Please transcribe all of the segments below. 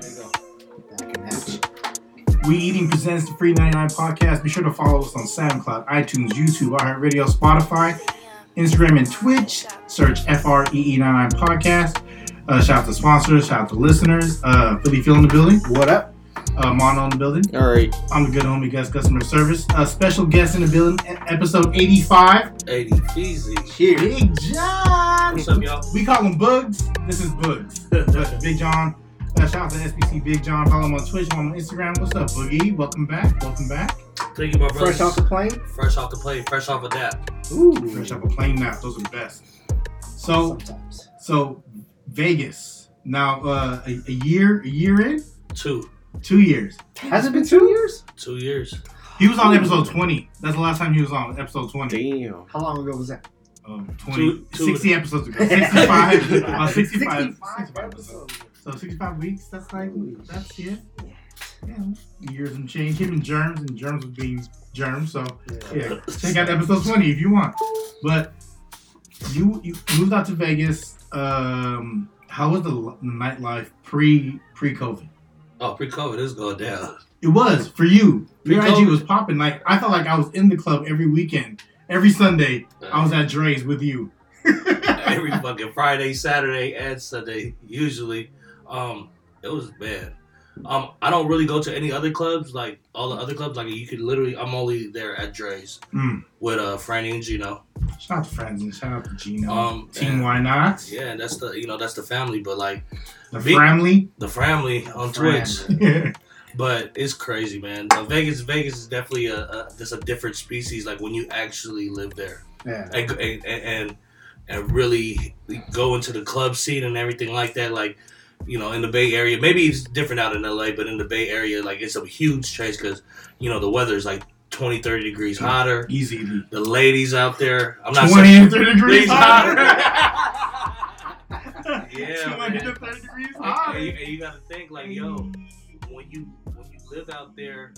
There you go. Back in action. We Eating presents the Free 99 podcast. Be sure to follow us on SoundCloud, iTunes, YouTube, iHeartRadio, Spotify, Instagram, and Twitch. Search FREE99 podcast. Uh, shout out to sponsors, shout out to listeners. Uh, Philly Phil in the building. What up? Uh, Mono in the building. All right. I'm the good homie guest customer service. Uh, special guest in the building, episode 85. 80 Feezy. Cheers. Big John. What's up, y'all? We call him Bugs. This is Bugs. But Big John. Shout out to SBC Big John. Follow him on Twitch, follow him on Instagram. What's up, Boogie? Welcome back. Welcome back. Thank you, my brother. Fresh off the plane? fresh off the plane, fresh off of that. Ooh. Fresh off a plane nap. Those are the best. So, Sometimes. so Vegas. Now, uh, a, a year, a year in, Two. two years. Has it been two years? Two years. He was on episode 20. That's the last time he was on episode 20. Damn. How long ago was that? Um, 20, Two- two- 60 episodes ago. 65. uh, 65, 65 65 episodes. So 65 weeks. That's like, that's it. Yeah. Yeah, years and change. Him and germs, and germs was being germs. So Yeah. yeah, check out episode 20 if you want. But you you moved out to Vegas. Um, how was the l- nightlife pre pre COVID? Oh, pre-COVID is going down. It was for you. Your IG Pre-COVID. was popping. Like I felt like I was in the club every weekend, every Sunday. I was at Dre's with you. every fucking Friday, Saturday, and Sunday. Usually, um, it was bad. Um, I don't really go to any other clubs like all the other clubs. Like you could literally, I'm only there at Dre's Mm. with uh Franny and Gino. Shout out to and shout out to Gino. Um, Team and- Why Not? Yeah, and that's the you know that's the family, but like The Big- family. the family on Twitch. But it's crazy, man. Uh, Vegas, Vegas is definitely a, a just a different species. Like when you actually live there Yeah. and and and, and really go into the club scene and everything like that. Like you know, in the Bay Area, maybe it's different out in LA, but in the Bay Area, like it's a huge change because you know the weather's like 20, 30 degrees hotter. Easy. The ladies out there, I'm not 20 saying and 30 degrees hotter. yeah, 20 man. to 30 degrees And, hotter. and you, and you gotta think like, yo, when you when you live out there,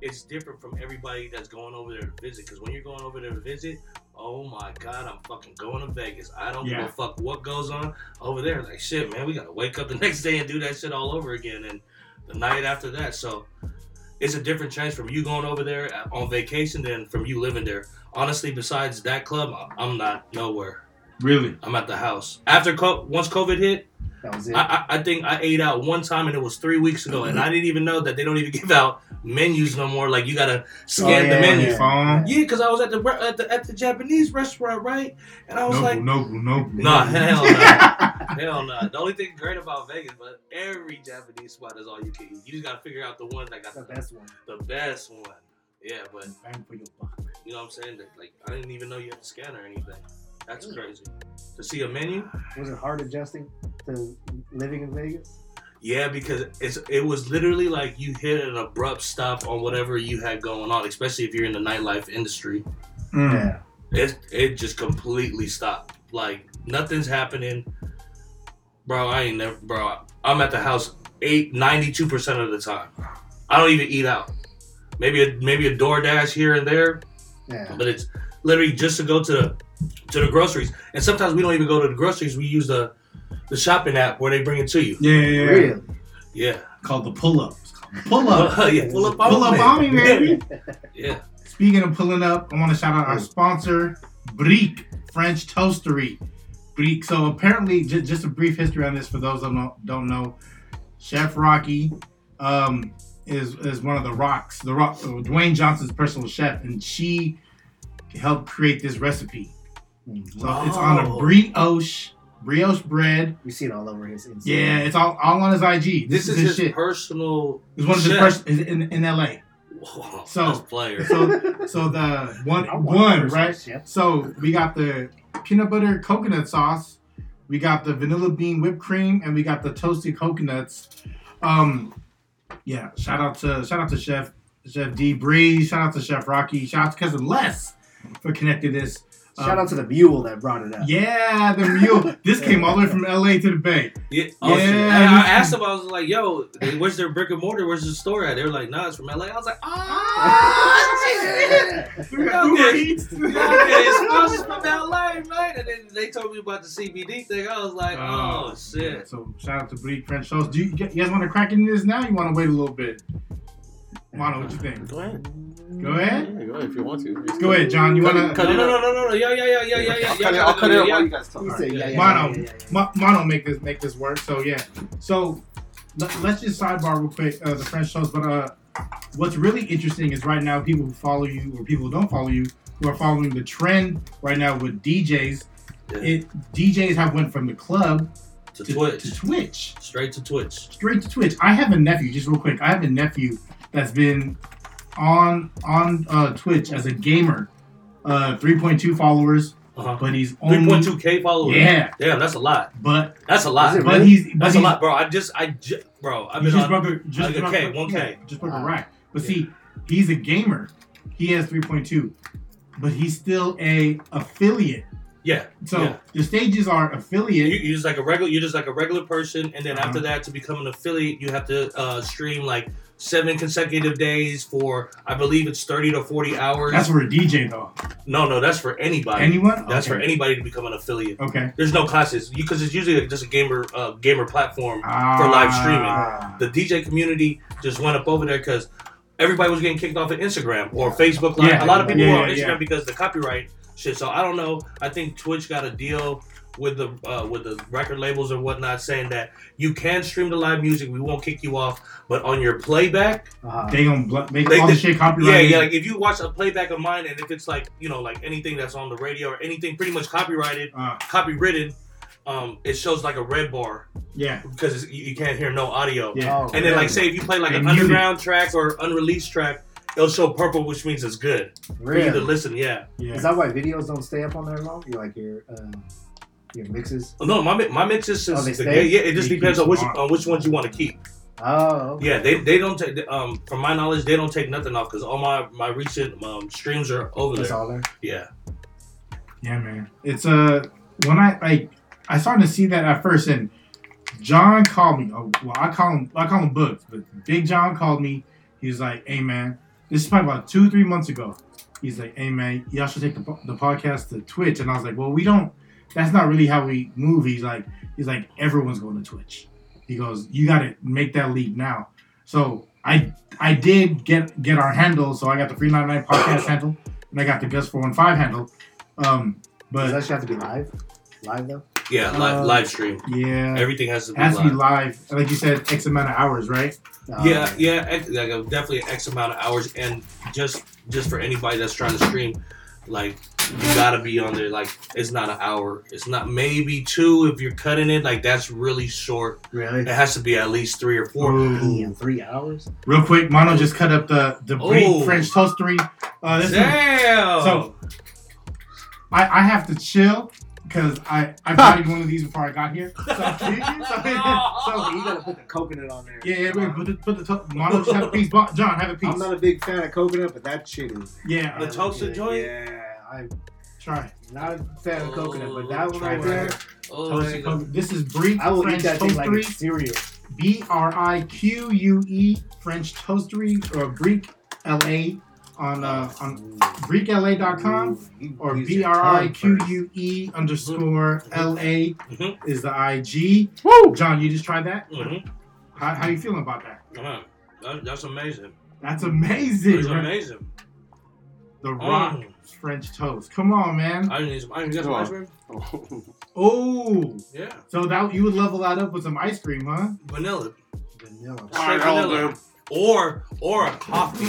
it's different from everybody that's going over there to visit. Because when you're going over there to visit, oh my god, I'm fucking going to Vegas. I don't give a fuck what goes on over there. Like shit, man, we gotta wake up the next day and do that shit all over again, and the night after that. So it's a different change from you going over there on vacation than from you living there. Honestly, besides that club, I'm not nowhere. Really? I'm at the house. After co- once COVID hit, That was it. I, I, I think I ate out one time and it was three weeks ago, and I didn't even know that they don't even give out menus no more. Like you gotta scan Oh, the menu. Your phone? Yeah, because I was at the, at the at the Japanese restaurant, right? And I was Noble, like, no, no, Nah, hell no. hell no. The only thing great about Vegas, but every Japanese spot is all you can eat. You just gotta figure out the one that got the the, best one. the best one. Yeah, but Bang for your buck. you know what I'm saying? Like I didn't even know you had to scan or anything. That's crazy. To see a menu. Was it hard adjusting to living in Vegas? Yeah, because it's it was literally like you hit an abrupt stop on whatever you had going on, especially if you're in the nightlife industry. Mm. Yeah. It it just completely stopped. Like nothing's happening, bro. I ain't never, bro. I'm at the house eight ninety two percent of the time. I don't even eat out. Maybe a maybe a DoorDash here and there, Yeah. but it's literally just to go to the to the groceries. And sometimes we don't even go to the groceries. We use the the shopping app where they bring it to you. Yeah, yeah, yeah. Really? Yeah, Called the pull up. It's called the pull up. yeah. Pull up, pull on up me. on me, baby. Yeah. Speaking of pulling up, I want to shout out our sponsor, Brique French Toastery. Brique. So apparently, j- just a brief history on this for those that don't, don't know. Chef Rocky um, is is one of the rocks, the rock, Dwayne Johnson's personal chef, and she helped create this recipe. So it's on a Oh. brioche brioche bread. We see it all over his Instagram. Yeah, it's all, all on his IG. This, is his his shit. personal. It's one of his chef. first in, in LA. Whoa, So- that's player. So so the one I want one first right. chef. So we got the peanut butter coconut sauce, we got the vanilla bean whipped cream, and we got the toasted coconuts. Um, yeah. Shout out to shout out to Chef Chef D Breeze. Shout out to Chef Rocky. Shout out to cousin Les for connecting this. Shout out to the mule that brought it up. Yeah, the mule. This came all the way from LA to the Bay. Yeah. Oh, yeah. I, I asked them. I was like, "Yo, where's their brick and mortar? Where's the store at?" They were like, "Nah, it's from LA." I was like, "Ah, shit." Uber Okay. It's sponsors from LA, man. And then they told me about the CBD thing. I was like, "Oh, yeah. shit." So shout out to Brique French Toast. Do you, you guys want to crack into this now? You want to wait a little bit? Mono, what you think? Go ahead. Go ahead. Yeah, go ahead if you want to. Just Go ahead, John. You Cut wanna? No, cut no, it no, up. no, no, no. Yeah, yeah, yeah, yeah, yeah, yeah. I'll cut it. I'll cut it up while you guys talk. He said, right. yeah, yeah, Mono. Mo- Mono make this make this work. So yeah. So let, let's just sidebar real quick. Uh, the French Toast, but uh, what's really interesting is right now people who follow you or people who don't follow you who are following the trend right now with DJs. Yeah. It DJs have went from the club To to, Twitch. to Twitch. Straight to Twitch. straight to Twitch. I have a nephew, just real quick. I have a nephew that's been on on uh, Twitch as a gamer. Uh, 3.2 followers, Uh-huh. but he's only 3.2k followers. Yeah, Damn, that's a lot. but That's a lot. Is but really? he's but That's a lot, bro. I just, I just, bro. I've been just on. broke a just like a broke K, a- 1K. just broke a rack. But Yeah. see, he's a gamer. He has 3.2, but he's still a affiliate. Yeah. So Yeah. the stages are You, affiliate. you're just like a regular. You're just like a regular person, and then Uh-huh. after that, to become an affiliate, you have to uh, stream like seven consecutive days for, I believe it's thirty to forty hours. That's for a DJ though. no, no, that's for anybody. Anyone? That's for anybody to become an affiliate. Okay. There's no classes because it's usually just a gamer uh, gamer platform. Ah, live streaming. The DJ community just went up over there because everybody was getting kicked off of Instagram or Facebook Live. Yeah. a lot of people Yeah, were on Instagram yeah. because the copyright shit. So I don't know. I think Twitch got a deal with the uh, with the record labels and whatnot, saying that you can stream the live music. We won't kick you off, but on your playback, Uh-huh. They gonna bl- make They- all the they- shit copyrighted. yeah. Yeah. Like if you watch a playback of mine, and if it's like you know like anything that's on the radio or anything pretty much copyrighted, Uh, copywritten, um, it shows like a red bar yeah. because you you can't hear no audio. Yeah. Oh, And then, like, say if you play like They an mute it. underground track or unreleased track, it'll show purple, which means it's good for you to listen. Yeah. Yeah. Is that why videos don't stay up on there long? You like your um, your mixes? Oh, no, my my mixes Oh, is they the, stay? yeah. It just They depends on which on. on which ones you want to keep. Oh, okay. Yeah, they they don't take um from my knowledge they don't take nothing off because all my my recent um, streams are over That's there. all there. Yeah. Yeah, man. It's uh when I like I started to see that at first, and John called me. Oh, well, I call him I call him Books, but Big John called me. He was like, "Hey, man, this is probably about two three months ago." He's like, "Hey, man, y'all should take the, the podcast to Twitch." And I was like, "Well, we don't. That's not really how we move." He's like, "He's like everyone's going to Twitch." He goes, "You got to make that leap now." So I I did get get our handle. So I got the Free Ninety Nine podcast handle, and I got the Gus Four One Five handle. Um, Does but that shit have to be live? Live though? Yeah, live, Uh, live stream. yeah, Everything has to be it has to be live. live. Like you said, X amount of hours, right? Oh, Yeah, okay. yeah, ex- like uh, definitely X amount of hours, and just just for anybody that's trying to stream, like you gotta be on there. Like it's not an hour, it's not maybe two if you're cutting it. Like that's really short. Really? It has to be at least three or four. Damn, three hours? Real quick, Mono just cut up the the Oh. Brie French toastery. Uh, this is, Damn. So- I I have to chill because I I bought one of these before I got here. So, so, So you gotta put the coconut on there. yeah, yeah, wait, put the put the to- Mono just have a piece. John, have a piece. I'm not a big fan of coconut, but that shit is. yeah, The toasted joint? Yeah, I'm try. not a fan of coconut, but Oh, that one right there, oh, Toasted nigga. coconut. This is Brie I will French eat that thing like it's cereal. B R I Q U E French toastery or Brique L A on uh on BriqueLA.com or B R I Q U E underscore L A Mhm. is the I G. Woo! John, you just tried that? Mhm. How, how you feeling about that? Uh-huh. That- that's amazing. That's amazing. That's right? amazing. The Rock Mm. French toast. Come on, man. I need some. I need some ice cream. Oh, Yeah, so that you would level that up with some ice cream, huh? vanilla Vanilla. Straight vanilla. or or a coffee.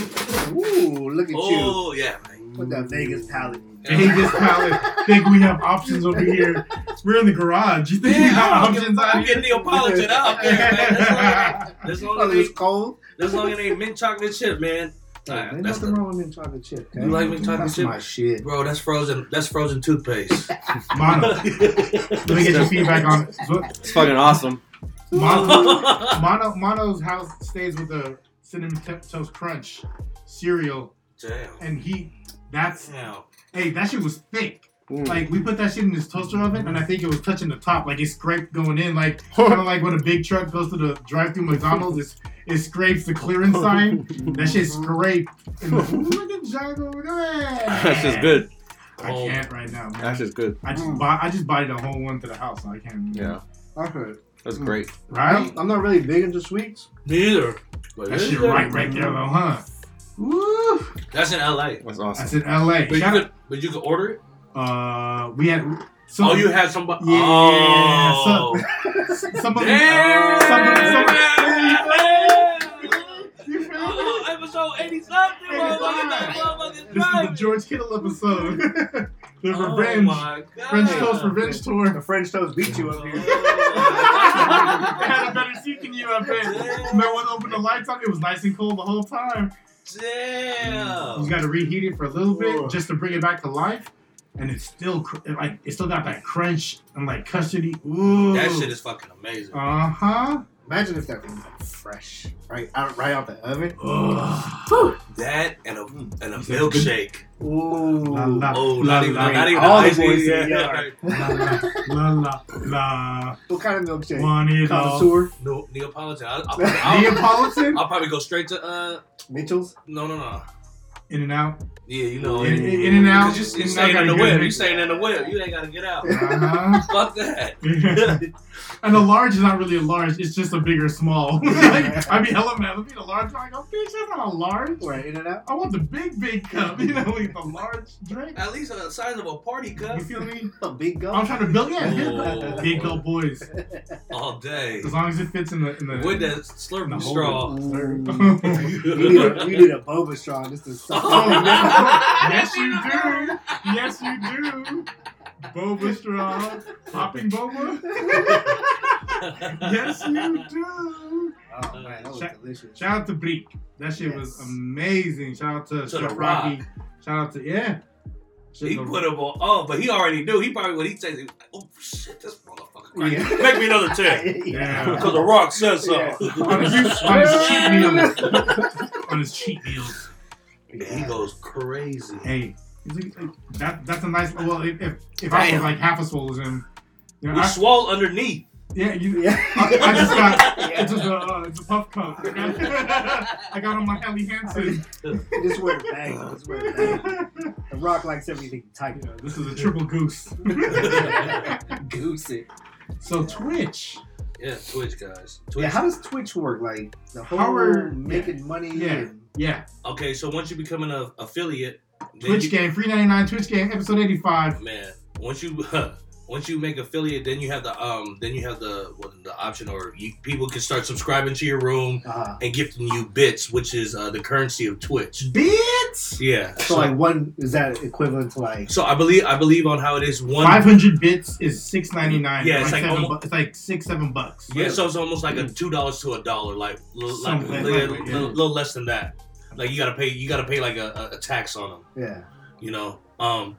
Ooh, look at you. Oh yeah, man. With that Vegas palate. Vegas palate. Think we have options over here. We're in the garage. You think we Man, have I'm options I'm here? getting Neapolitan out there, man. As long Oh, as, it's cold. ain't, as long as it ain't mint chocolate chip, man. Hey, Alright, ain't that's nothing the- wrong with mint chocolate chip. Okay? You like mint chocolate That's chip? my shit. Bro, that's frozen. That's frozen toothpaste. Mono. Let me get your feedback on it. It's fucking awesome. Mono, Mono, Mono's house stays with the cinnamon T- toast crunch cereal, Damn. and he, that's, Damn. hey, that shit was thick. Mm. Like we put that shit in this toaster oven, and I think it was touching the top, like it scraped going in, like kind of like when a big truck goes to the drive-through McDonald's, it's, it scrapes the clearance sign. That shit scraped. And look at Django over there. That's just good. I can't right now, man. That's just good. I just bought, I just bought the whole one to the house, so I can't. Yeah, I heard. that's great. Right? I'm, I'm not really big into sweets. Me either. But That it's shit good. right, right there though, huh? Woo! That's in LA. That's awesome. That's in LA. But you could, but you could order it. Uh, we had. Some, oh, you had somebody. Yeah, oh. Some of Damn. Some of You feel me? Oh, episode 80 something. motherfucker. This is the. George Kittle episode. the Oh revenge. French Toast Revenge Tour. The French toast beat you up here. I had a better seat than you, I bet. Remember when I opened the lights on? It was nice and cold the whole time. Damn. You got to reheat it for a little bit just to bring it back to life. And it's still cr- like it still got that crunch and like custardy. Ooh. That shit is fucking amazing. Uh huh. Imagine if that was like fresh, right out, right out the oven. That and a and a said milkshake. Ooh. La, la, Oh, la, not even la, not even All the icy. boys in Yeah, the yard. yeah. la, la, la, la. What kind of milkshake? Want it all. Connoisseur? No, Neapolitan. I'll, I'll, I'll, Neapolitan? I'll probably go straight to uh. Mitchell's? No, no, no. In and out. Yeah, you know. In, in, in and out. You, In you and staying in the got a whip. You mix. staying in the whip. You ain't gotta get out. Uh-huh. Fuck that. and the large is not really a large, it's just a bigger small. like, I mean, hella man, let me the large. I'm like, oh, bitch, that's not a large. Right, in and out? I want the big, big cup, you know, like the large drink. At least the size of a party cup. You feel me? A big gum? I'm trying to build, yeah, Oh. big cup boys. All day. As long as it fits in the in the. With that the slurping hole. straw. you, need a, you need a boba straw just to suck yes, you do. Yes, you do. Boba straw, popping boba. yes, you do. Oh man, that was Shout- delicious. Shout out to Brique. That shit was amazing. Shout out to, To Chef The Rocky. Shout out to yeah. Shit, He the- put him on. Oh, but he already knew. He probably when he says, he like, "Oh shit, this motherfucker. Yeah. make me another ten. Yeah. Because the Rock says so. Yeah. on his, on his cheat meals. on his cheat meals. He goes crazy. Hey, like- like, that that's a nice. Well, if if, if I was like half as full as him, you know, We I, swole underneath. yeah, you. Yeah. I, I just got. Yeah. It's just a, uh, it's a puff cup. I got, on my Helly Hansen. Just wear a bag. Just wear a bag. The Rock likes everything tight. Yeah, this is a triple goose. Goosey. so Twitch. Yeah, Twitch guys. Twitch. Yeah, how does Twitch work? Like the whole How are- making money. Yeah. And, Yeah, okay, so once you become an uh, affiliate, Twitch you, game, free ninety nine. Twitch game, episode eighty five. man, once you once you make affiliate, then you have the um, then you have the what, the option, or you, people can start subscribing to your room uh, and gifting you bits, which is uh, the currency of Twitch. Bits. Yeah. so like one is that equivalent to like So I believe I believe on how it is one. Five hundred bits is six ninety nine. Yeah, it's like, like seven almo- bu- it's like six seven bucks. Yeah, so it's almost like a two dollars to a dollar, like like a little, yeah. little, little less than that. Like you gotta pay, you gotta pay like a, a, a tax on them, yeah. you know. Um,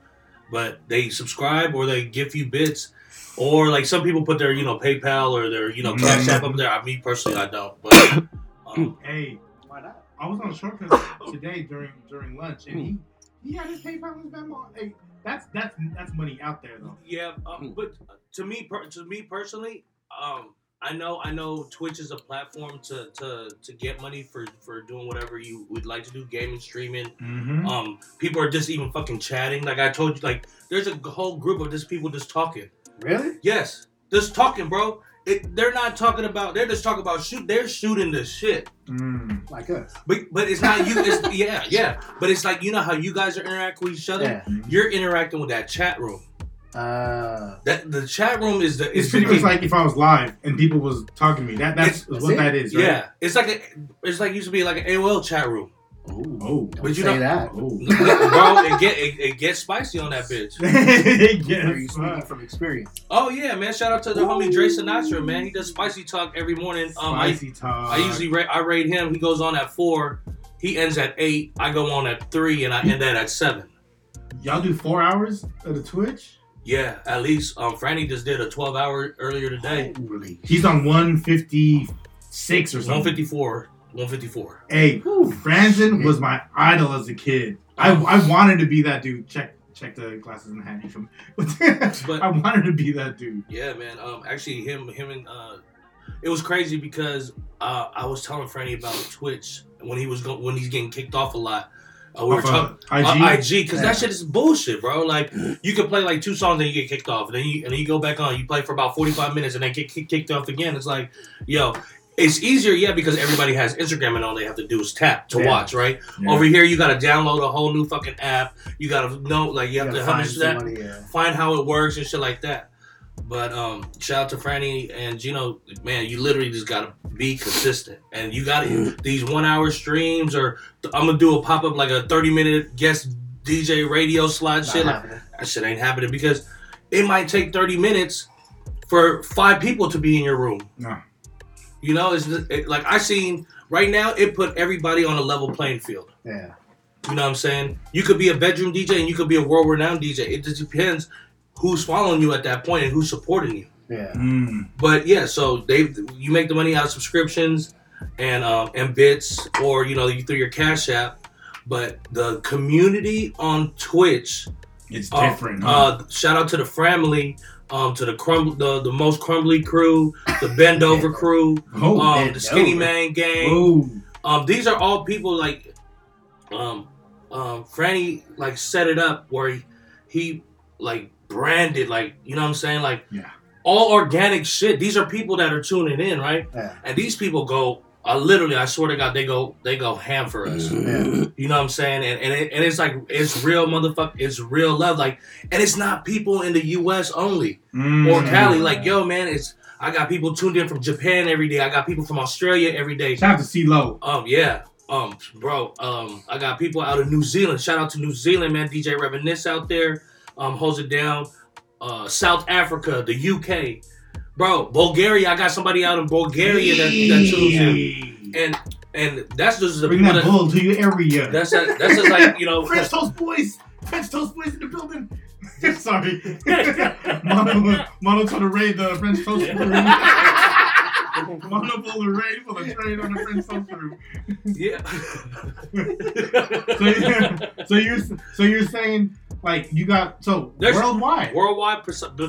but they subscribe or they give you bits, or like some people put their you know PayPal or their you know Cash Mhm. App up there. I me personally, I don't, but um, Hey, Why not? I was on shortcuts today during during lunch, and he he had his PayPal and his Venmo. Hey, that's that's that's money out there though. yeah. Um, but to me, per, to me personally, um, I know I know Twitch is a platform to to to get money for for doing whatever you would like to do, gaming, streaming. Mm-hmm. um people are just even fucking chatting like i told you like there's a whole group of just people just talking Really? yes just talking bro it, they're not talking about they're just talking about shoot they're shooting the shit Mm. Like us? but but it's not you it's yeah yeah but it's like you know how you guys are interacting with each other Yeah. you're interacting with that chat room Uh, that the chat room is the It's is pretty much like if I was live and people was talking to me. That that's It's- what that's that is. Right? yeah it's like a it's like used to be like an AOL chat room ooh, Oh. don't But you say know- that. Oh. bro it get it, it gets spicy on that bitch Are you yes. from experience? oh yeah man shout out to the homie Dre Sinatra man he does spicy talk every morning um I, Spicy talk. I usually rate, I rate him. He goes on at four. He ends at eight. I go on at three, and I end that at seven. y'all do four hours of the Twitch. Yeah, at least. Um, Franny just did a twelve hour earlier today. Holy He's on one fifty six or One something. fifty four. One fifty four. Hey, Franzen was my idol as a kid. I, I wanted to be that dude. Check check the glasses and hat. You feel me? But- I wanted to be that dude. Yeah, man. Um, actually, him, him, and uh, it was crazy because uh, I was telling Franny about Twitch when he was go- when he's getting kicked off a lot. Uh, we were talking IG. uh, IG because Yeah. that shit is bullshit, bro. Like you can play like two songs and you get kicked off, and then you and then you go back on. You play for about forty five minutes and then get kicked off again. It's like, yo. It's easier, yeah, because everybody has Instagram and all they have to do is tap to Yeah. watch, right? Yeah. Over here, you got to download a whole new fucking app. You got to know, like, you have gotta find understand, somebody, yeah. find how it works and shit like that. But um, shout out to Franny and Gino. Man, you literally just gotta be consistent, and you gotta these one hour streams, or I'm gonna do a pop up like a 30 minute guest DJ radio slot Not shit. Like, happening. that shit ain't happening because it might take 30 minutes for five people to be in your room. No. You know, it's it, like I seen right now. It put everybody on a level playing field. Yeah. You know what I'm saying? You could be a bedroom DJ and you could be a world renowned DJ. It just depends who's following you at that point and who's supporting you. Yeah. Mm. But yeah, so they you make the money out of subscriptions and um, and bits, or you know you through your Cash App. But the community on Twitch, It's uh, different. huh? uh, shout out to the family, um, to the crumble, the, the most crumbly crew, the bend over crew, oh, um, the skinny Over. man gang. oh, Um, these are all people like, um, um, Franny like set it up where he, he like branded like you know what I'm saying like Yeah. all organic shit. These are people that are tuning in, right? Yeah. And these people go. Uh, literally, I swear to God, they go, they go ham for us. Yeah. You know what I'm saying? And and, it, and it's like it's real motherfucker, it's real love. Like, and it's not people in the U.S. only Mm. or Cali. Like, yo, man, it's I got people tuned in from Japan every day. I got people from Australia every day. Shout out to CeeLo. Um, yeah. Um, bro, um, I got people out of New Zealand. Shout out to New Zealand, man. DJ Reminisce out there. Um, holds it down. Uh, South Africa, the UK. Bro, Bulgaria. I got somebody out in Bulgaria that, that tunes in. And and that's just the Bring people that that, bull to your area. that's a, that's just like, you know, French Toast Boys. French Toast Boys in the building. Sorry. Mono, Mono trying to raid the French Toast crew. Mono pulled a raid for the trade on the French Toast crew. yeah. So, yeah, so you're so you're saying like you got so There's- worldwide. Worldwide,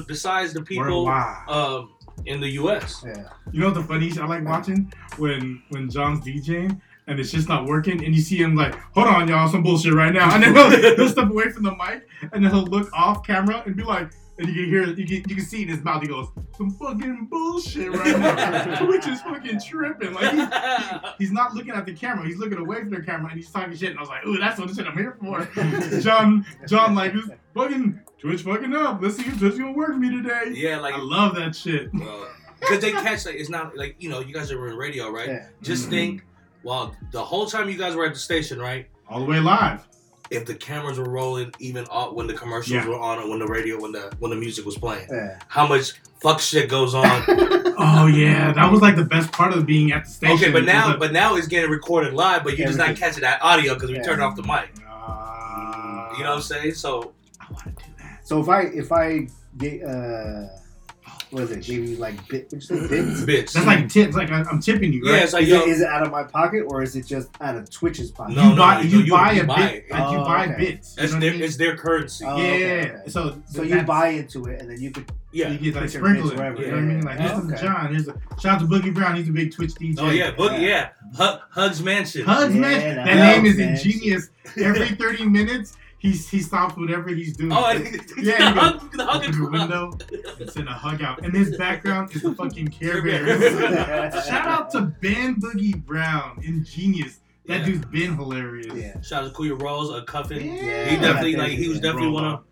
besides the people um, in the U.S. Yeah. You know the funny shit I like watching when when John's DJing and it's just not working and you see him like, hold on y'all, some bullshit right now, and then he'll, he'll step away from the mic and then he'll look off camera and be like, and you can hear you can you can see in his mouth he goes, some fucking bullshit right now, which is fucking tripping. Like he, he's not looking at the camera, he's looking away from the camera and he's talking shit, and I was like, ooh, that's what the shit I'm here for. John John like this fucking Twitch fucking up. Let's see if Twitch gonna work for me today. yeah, like I love that shit. because they catch like it's not like you know you guys are in radio, right? Yeah. Just Mhm. think, well, the whole time you guys were at the station, right? All the way live. If the cameras were rolling, even off when the commercials Yeah. were on, or when the radio, when the when the music was playing, Yeah. how much fuck shit goes on? Oh yeah, that was like the best part of being at the station. okay, but now, the- but now it's getting recorded live, but you're just not Everything. catching that audio because we Yeah. turned off the mic. Uh, You know what I'm saying? So I want to do that. So if I if I get uh what is it? Gave you like bit? What you say bits? That's mm-hmm. like tips. Like I, I'm tipping you, yeah, it's like Is, yo, it, is it out of my pocket or is it just out of Twitch's pocket? No, you buy no, you, you- buy you a buy bit. it. Like you Oh, buy okay. bits. You it's their I mean? it's their currency. Oh, yeah. okay, okay. So So you buy into it and then you could yeah. You get like Put your sprinkle bits it. wherever, You know what I mean? Like yeah. this is John. Here's a shout out to Boogie Brown. He's a big Twitch DJ. Oh yeah, Boogie, yeah. Hug, Hugs Mansion. Hugs Yeah, man, that that name is Hugs ingenious. Every 30 minutes, he's he stops whatever he's doing. Oh, and Yeah, the you hug, the hug Open the window and send a hug out. And his background is the fucking Care Bears. Shout out to Ben Boogie Brown, ingenious. That Yeah. dude's been hilarious. yeah. Shout out to Kuya Rose, a cuffin. Yeah. He definitely like he was yeah. definitely one of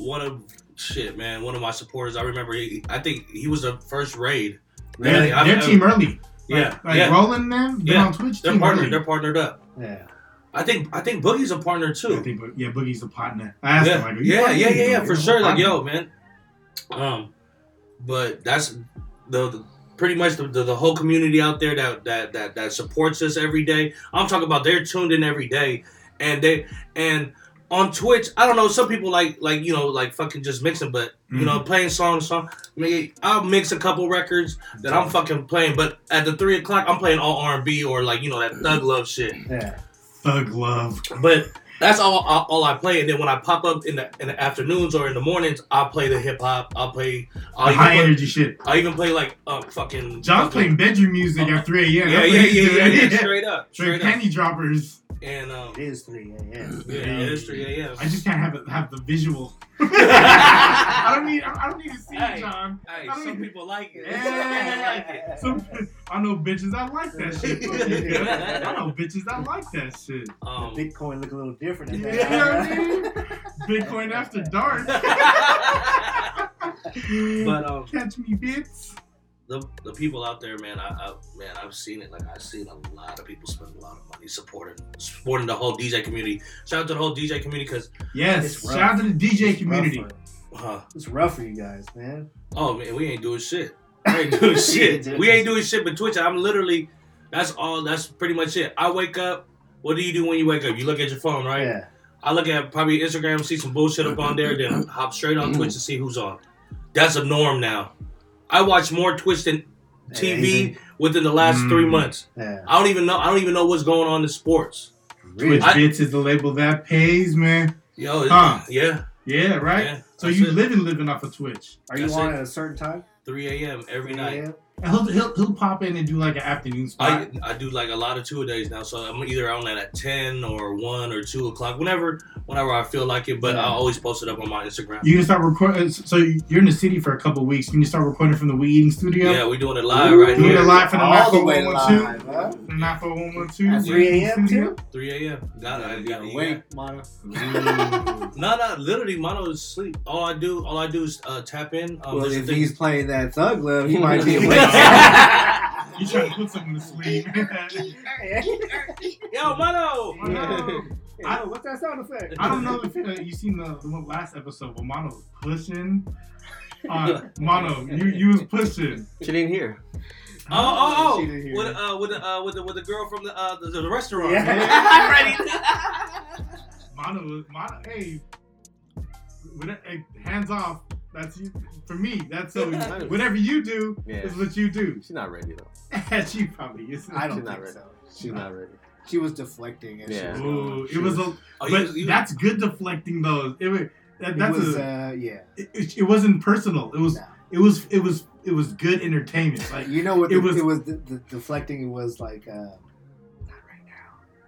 one of shit, man. One of my supporters. I remember. He, I think he was the first raid. They're, Really? I- they're I- team early. Yeah, Like, like yeah. Roland them, they're Yeah. on Twitch. They're partnered. early. They're partnered up. Yeah. I think. I think Boogie's a partner too. I think, yeah, Boogie's a partner. I asked Yeah, him, like, yeah, yeah, yeah, yeah, for sure. Like, yo, man. Um, but that's the, the pretty much the, the, the whole community out there that, that that that supports us every day. I'm talking about they're tuned in every day, and they and on Twitch, I don't know. Some people like like you know like fucking just mixing, but you know playing song song. I mean, I'll mix a couple records that I'm fucking playing, but at the three o'clock, I'm playing all R and B or like you know that thug love shit. Yeah. Thug love. But That's all, all all I play. And then when I pop up in the in the afternoons or in the mornings, I'll play the hip hop. I'll play. I'll high play, energy shit. I'll even play like uh fucking. John's fucking- playing bedroom music at 3 a.m. Yeah, yeah, yeah, yeah, yeah, Straight up, Straight straight up. penny droppers. And um, It is 3 a.m. yeah, it is 3 a.m. I just can't have it, have the visual. I don't need. I don't need to see it, John. Hey, I don't some even- people like it. Yeah. Some people like it. Some, I know bitches that like that shit. I know bitches that like that shit. Um, Bitcoin look a little different. at You that know what I mean? Bitcoin after dark. but um, Catch me, bits. The the people out there, man, I, I man, I've seen it. Like I've seen a lot of people spend a lot of money supporting supporting the whole DJ community. Shout out to the whole DJ community because, Yes. It's Shout out to the DJ It's community. rough for- uh, It's rough for you guys, man. oh man, we ain't doing shit. We ain't doing shit. We ain't doing shit but Twitch. I'm literally, that's all. That's pretty much it. I wake up. What do you do when you wake up? You look at your phone, right? Yeah. I look at probably Instagram, see some bullshit up on there, then hop straight on Twitch to see who's on. That's a norm now. I watch more Twitch than TV Anything. within the last Mm. three months. Yeah. I don't even know. I don't even know what's going on in sports. Really? Twitch I- bits is the label that pays, man. Yo, Huh. yeah, Yeah, right? yeah. So you it. living living off of Twitch. Are you That's on it. at a certain time? 3 a.m. every 3 night. a.m.? And he'll, he'll he'll pop in and do like an afternoon spot. I do like a lot of two a days now, so I'm either on that at ten or one or two o'clock, whenever whenever I feel like it. But Yeah. I always post it up on my Instagram. you can start recording. So you're in the city for a couple weeks. Can you start recording from the We Eating Studio? Yeah, we're doing it live right Doing here. it live from the All the way 112. live, huh? The Napa 112. At 3 a.m. Too? 3 a.m. Got it. I got it. Wait, Mono. No, no, literally, mono is sleep. All I do, all I do is uh, tap in. Um, Well, if thing- he's playing that thug love, he might be awake. You trying to put someone to sleep? Yo, mono. Mono. I what's that sound effect? I don't know if uh, you seen the, the last episode where Mono was pushing. Uh, Mono, you you was pushing. She didn't hear. Oh, oh, oh! With uh, with the uh, with the with the girl from the uh the, the restaurant. Yeah. I'm ready. Mono Mono. Hey, with hey, hands off. That's you for me. That's so. Whatever you do Yeah. is what you do. She's not ready though. she probably is. I don't She's not think ready. so. She's not ready. She was deflecting. And Yeah. She was Ooh, going, it she was a. Oh, But you- you- that's good deflecting though. It was. That, It was, a, uh, yeah. it, it, it wasn't personal. It was. No. It was. It was. It was good entertainment. Like You know what? it The, was- it was the, the deflecting. It was like, uh, not right now.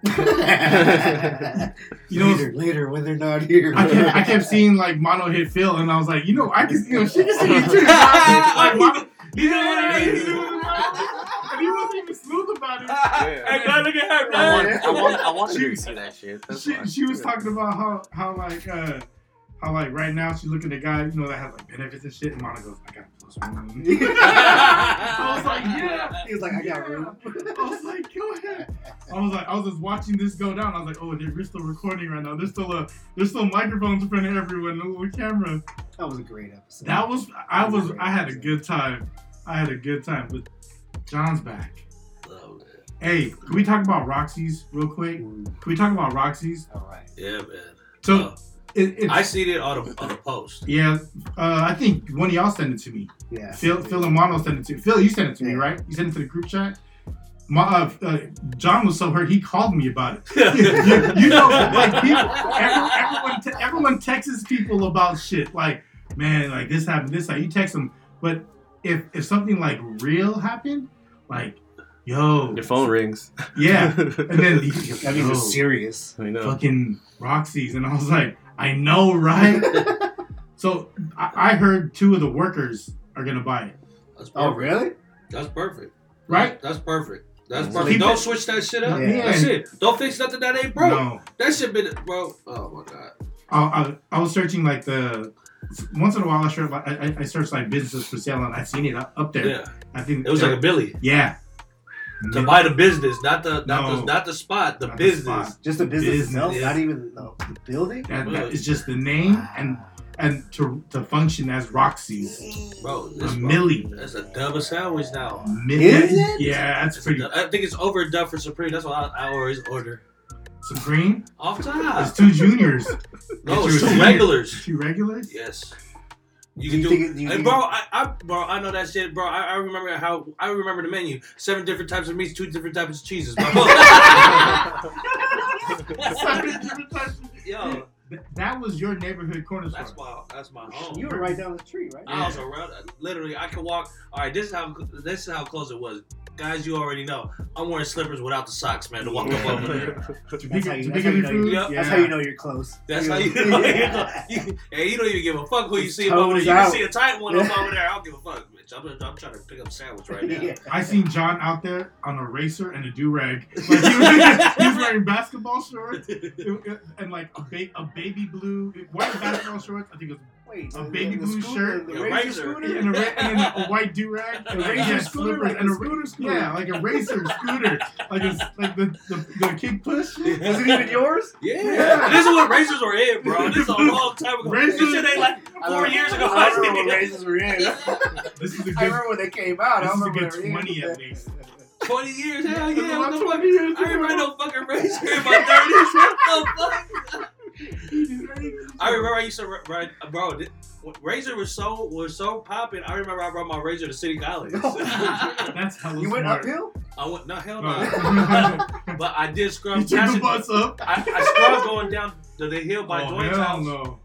You know, later, later when they're not here. I kept, I kept seeing like Mono hit Phil, and I was like, you know, I can see him. She can see it too. like Mono, he did what he did, and he wasn't even smooth about it. Hey, man, look at her, I man. want, I want, I want She- to see that shit. That's She, fine. she was talking about how how like uh how like right now she's looking at guys you know that has like benefits and shit, and Mono goes, I got plus one. I was like, yeah. He was like, I got room. I was like, go ahead. I was like, I was just watching this go down. I was like, oh, they're, we're still recording right now. There's still a, there's still microphones in front of everyone, and a little camera. That was a great episode. That was, I That was was, I had a good time. I had a good time. But John's back. Oh, man. Hey, can we talk about Roxy's real quick? Ooh, Can we talk about Roxy's? all right. Yeah, man. So Uh, it, it's, I seen it on a on a post. yeah, uh, I think one of y'all sent it to me. Yeah. Phil, Phil and Mono sent it to Phil. You sent it to me, right? You sent it to the group chat. Ma, uh, uh, John was so hurt he called me about it. you, you know, like people, every, everyone, te- everyone texts people about shit. Like, man, like this happened, this happened. You text them, but if if something like real happened, like, yo, Your phone rings. yeah, and then he- That means it's serious. I know. fucking Roxy's, and I was like, I know, right? so I, I heard two of the workers are gonna buy it, That's oh, perfect. Oh, really? That's perfect. right? That's perfect. That's Keep perfect. Don't it- switch that shit up. Yeah. That's it. Don't fix nothing that ain't broke. No, That shit been bro. Oh my god. I, I, I was searching like the once in a while I search like I, I- I search like businesses for sale and I seen it up, up there. Yeah. I think It was like a Billy. yeah. To buy the business, not the not No. the not the spot, the Not the business. spot. Just a business, Business. itself, not even no, the building. That, that is just the name and and to to function as Roxy's. Bro, A this bro, milli. That's a double sandwich now. Mi- Is it? Yeah, that's It's pretty. I think it's over a dub for Supreme. That's what I, I always order. Supreme. Off top. It's top. two juniors. No, It's it's two two regulars. Two regulars. Yes. You Do can you do, think do you hey, think bro. I, I, bro, I know that shit, bro. I, I remember how I remember the menu. Seven different types of meats, two different types of cheeses. bro. Seven different types. of- Yo, That was your neighborhood corner store. that's my that's my home. You were right down the street, right? I was around. Literally, I could walk. All right, this is how this is how close it was. Guys, you already know. I'm wearing slippers without the socks, man, to walk up over there. To That's how you- that's how you know you- food. Yeah. That's how you know you're close. That's how you know. Yeah. you, and you don't even give a fuck who you see Toes over there. You out. can see a tight one up over there. I don't give a fuck, bitch. I'm, I'm trying to pick up a sandwich right now. Yeah. I seen John out there on a racer and a do rag. Like he, was, he was wearing basketball shorts and like a, ba- a baby blue white basketball shorts. I think it was Wait, A the- baby blue scooter- shirt. The Yeah, razor razor. scooter. and a, ra- and a white do rag. A razor scooter, like and a a scooter scooter. Yeah, like a racer scooter, like a, like the, the the kick push. Was it even yours? Yeah. Yeah. This is what razors were in, bro. This is a long time ago. Razors- This shit ain't like four years ago. I remember when razors were in. This is a I good. remember when they came out. I This don't is a remember good when they were in. 20 at least. 20 years. Hell This is yeah. What about the 20 fuck? years I ain't ago. ride no fucking razor in my 30s. What the fuck? I remember I used to ri- ride, uh, bro. th- Razor was so was so popping. I remember I brought my Razor to City College. That's hella You went smart. uphill? I went no hell no, No. Oh. but I did scrub. you took the bus up. I, I scrubbed going down the, the hill by oh, Dwayne's hell house. no.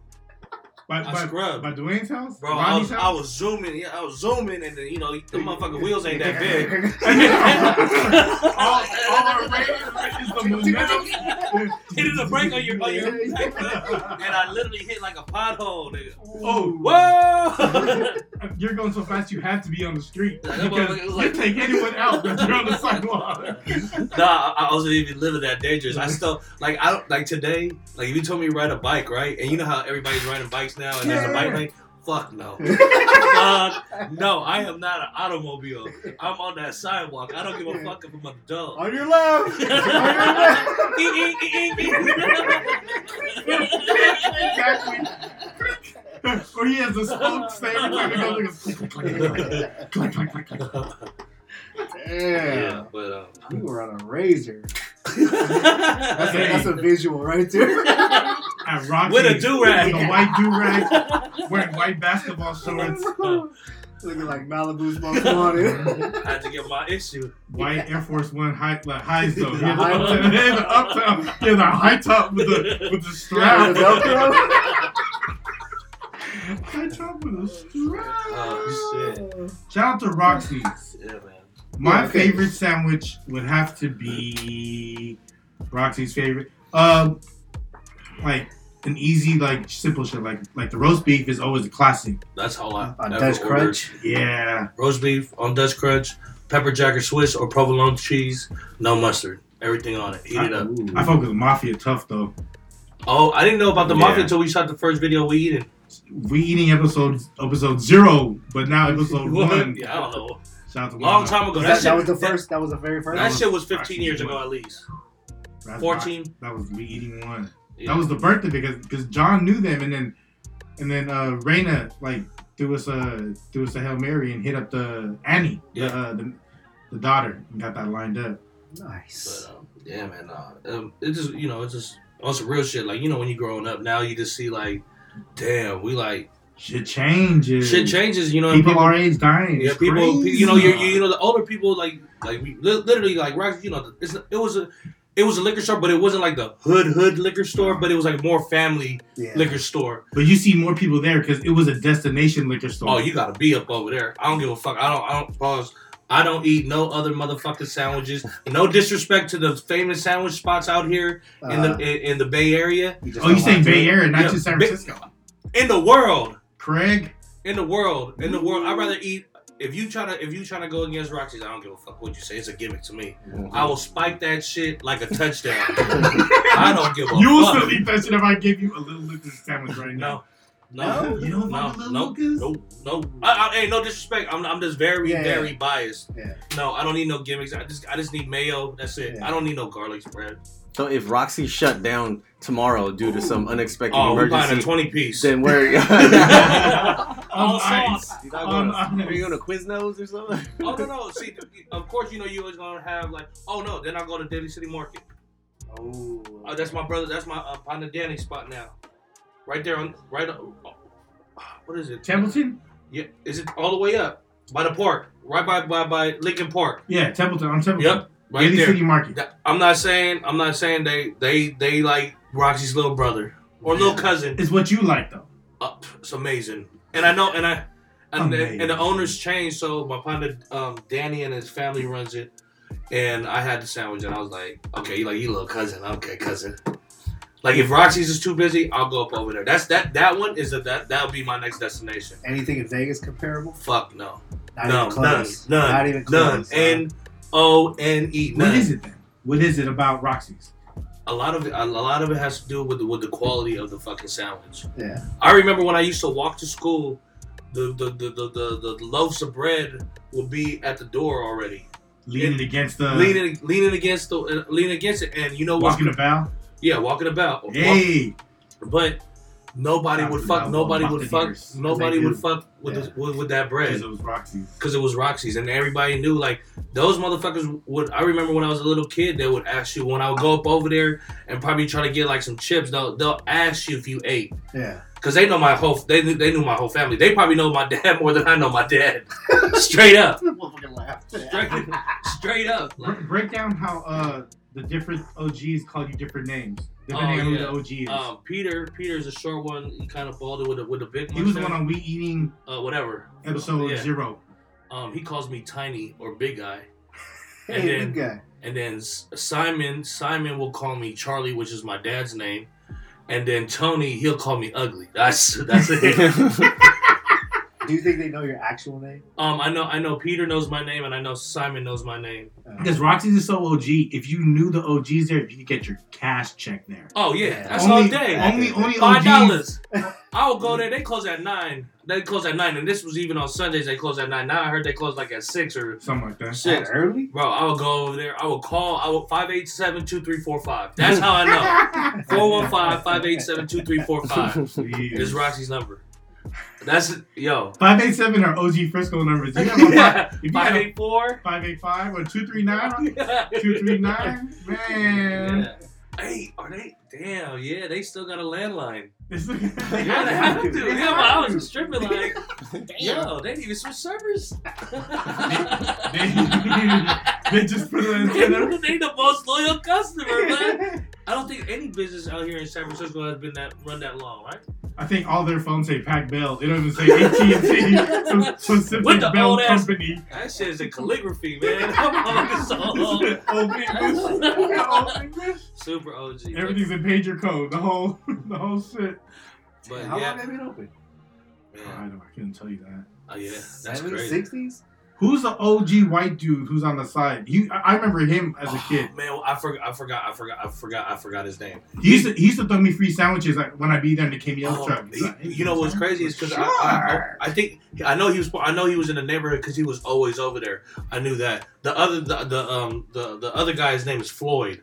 By, I by, scrubbed. by Dwayne's house? Bro, I was, I was zooming, yeah, I was zooming, and then, you know, the motherfucking wheels ain't that big. all, all our is the momentum. Hitting the brake on your, on your and I literally hit like a pothole, nigga. Oh, oh Whoa! You're going so fast you have to be on the street. Because you like- take anyone out, but you're on the sidewalk. nah, I, I wasn't even living that dangerous. I still like I don't like today. Like if you told me to ride a bike, right? And you know how everybody's riding bikes now, and there's a bike lane. Fuck no. Fuck no. I am not an automobile. I'm on that sidewalk. I don't give a fuck if I'm an adult. On your left. On your left. exactly. or he has a spoke say every time he goes, like, Damn. yeah, but um, You were on a razor. That's, a, that's a visual right there. At Rocky, With a do-rag. a white do rag, wearing white basketball shorts, Looking like Malibu's most wanted. I had to get my issue. white Air Force One high like highs though. He has High the uptown, he has the uptown, he has a high top with the with the strap. the high top with a strap. Oh shit. Shout out to Roxy. Yeah, man. My Yeah, okay. favorite sandwich would have to be Roxy's favorite. Um, like an easy, like simple shit. Like like the roast beef is always a classic. That's all I On ever Dutch. Crunch. Yeah, Roast beef on Dutch Crunch, pepper jack or Swiss or provolone cheese, no mustard. Everything on it. Heat it up. I fuck with Mafia tough though. Oh, I didn't know about the Yeah. mafia until we shot the first video we eating. We eating episode episode zero, but now episode one. Yeah, I don't know. Shout out to Long time ago. that, That, shit, that was the first. That was the very first. That, was- shit was 15 years ago at least. That's 14. why- That was we eating one. Yeah. That was the birthday because because John knew them and then and then uh Raina like threw us a threw us a hail mary and hit up the Annie Yeah. the, uh, the the daughter and got that lined up. Nice. But, um, yeah, man. Uh, um, it just you know it's just on some real shit. Like you know when you growing up now you just see like, damn, we like Shit changes. shit changes. You know and People, our age dying. Yeah, It's people. crazy. You know, you you know the older people like like we, literally like Rox, You know, it's, it was a it was a liquor store, but it wasn't like the hood hood liquor store, but it was like more family Yeah. liquor store. But you see more people there because it was a destination liquor store. Oh, you gotta be up over there. I don't give a fuck. I don't. I don't pause. I don't eat no other motherfucking sandwiches. No disrespect to the famous sandwich spots out here in the Uh, in, in the Bay Area, you oh, you don't saying Bay Area, not Yeah, just San Bay- Francisco? in the world, Craig, in the world, in the world. I'd rather eat. If you try to if you try to go against Roxy's, I don't give a fuck what you say. It's a gimmick to me. Mm-hmm. I will spike that shit like a touchdown. I don't give a fuck. you will fuck. still eat that shit if I give you a little Lucas sandwich right now. No, no, You don't no, no, Lucas? no, no. I, I, hey, no disrespect. I'm, I'm just very, Yeah, very yeah. biased. Yeah. No, I don't need no gimmicks. I just, I just need mayo. That's it. I don't need no garlic spread. So if Roxy shut down tomorrow due to some unexpected Oh, we're buying a emergency, twenty piece. then where? All On ice. sauce. You not On going, ice. are you going to Quiznos or something? Oh no, no. See, of course, you know you always gonna have like, oh no, then I'll go to Daly City Market. Oh. Oh, that's my brother. That's my uh, partner Danny spot now. Right there on, right. On, what is it? Templeton? Yeah, is it all the way up by the park? Right by by by Lincoln Park. Yeah, Templeton. I'm Templeton. Yep. Right Daly there. City Market. I'm not saying I'm not saying they they they like Roxy's little brother or little cousin. It's what you like though. Uh, it's amazing, and I know, and I and, the, and the owners changed. So my partner um, Danny and his family runs it, and I had the sandwich, and I was like, okay, you like you little cousin, okay, cousin. Like if Roxy's is too busy, I'll go up over there. That's that that one is a, that that'll be my next destination. Anything in Vegas comparable? Fuck no, Not no, even close. none, none, Not even none. close. huh? N O N E. What is it then? What is it about Roxy's? A lot of it, a lot of it has to do with the, with the quality of the fucking sandwich. yeah. I remember when I used to walk to school, the the the the, the, the loaves of bread would be at the door already, Leaning against the leaning leaning against the uh, leaning against it, and you know what? walking about. Yeah, walking about. Walk- Hey, but nobody would fuck. Nobody would fuck. Nobody would fuck with, the, with with that bread. because it was Roxy's. because it was Roxy's, and everybody knew like those motherfuckers would. I remember when I was a little kid, they would ask you when I would go up over there and probably try to get like some chips. They'll they'll ask you if you ate. Yeah. Cause they know my whole they knew, they knew my whole family. They probably know my dad more than I know my dad. Straight up, straight, straight up. Bre- break down how uh the different OGs call you different names depending Oh, on who the OG is. Um, Peter, Peter's a short one. He kind of balded with a with a big. One. He was the mustache. one on We Eating uh, whatever episode Yeah. zero. Um, he calls me tiny or big guy, Hey, And then- good guy. and then Simon Simon will call me Charlie, which is my dad's name, and then Tony he'll call me ugly. That's that's it. Do you think they know your actual name? um, I know I know Peter knows my name, and I know Simon knows my name. Uh, Because Roxy's is so OG. If you knew the OGs there, if you could get your cash check there. Oh yeah, Yeah. that's only, all day. Only, only Five OGs. dollars. I will go there. They close at nine. They close at nine, and this was even on Sundays. They close at nine. Now I heard they close like at six or Something like that. that six. early? Bro, I will go over there. I will call. I will five eight seven two three four five. That's how I know. 415-587-2345 is Roxy's number. That's yo. 587 are OG Frisco numbers. You have a Yeah. five, if you Five have eight four. 585 or 239, 239, man. Hey, are they? Damn, yeah, they still got a landline. It's They Yeah, they have to. They Yeah, but have I to. was stripping like, yo, they need to switch servers. they, they just put an they, antenna. they the most loyal customer, man. I don't think any business out here in San Francisco has been that run that long, right? I think all their phones say Pac Bell. They don't even say AT&T, some Pacific With the Bell old ass- Company. That shit is in calligraphy, man. Come on, so long. Old English. Super OG. but- Everything's in pager code. The whole, the whole shit. But How long have they been open? I, yeah, don't, I couldn't tell you that. oh, yeah, that's 70s, crazy. 60s? Who's the OG white dude who's on the side? He, I remember him as a kid. Oh, man, I forgot, I forgot, I forgot, I forgot, I forgot his name. He used to he used to throw me free sandwiches like when I be there in the KML Oh, truck. He- like, "Hey, you know what's crazy is because I, I, I think I know he was I know he was in the neighborhood because he was always over there. I knew that. The other the, the um the the other guy's name is Floyd.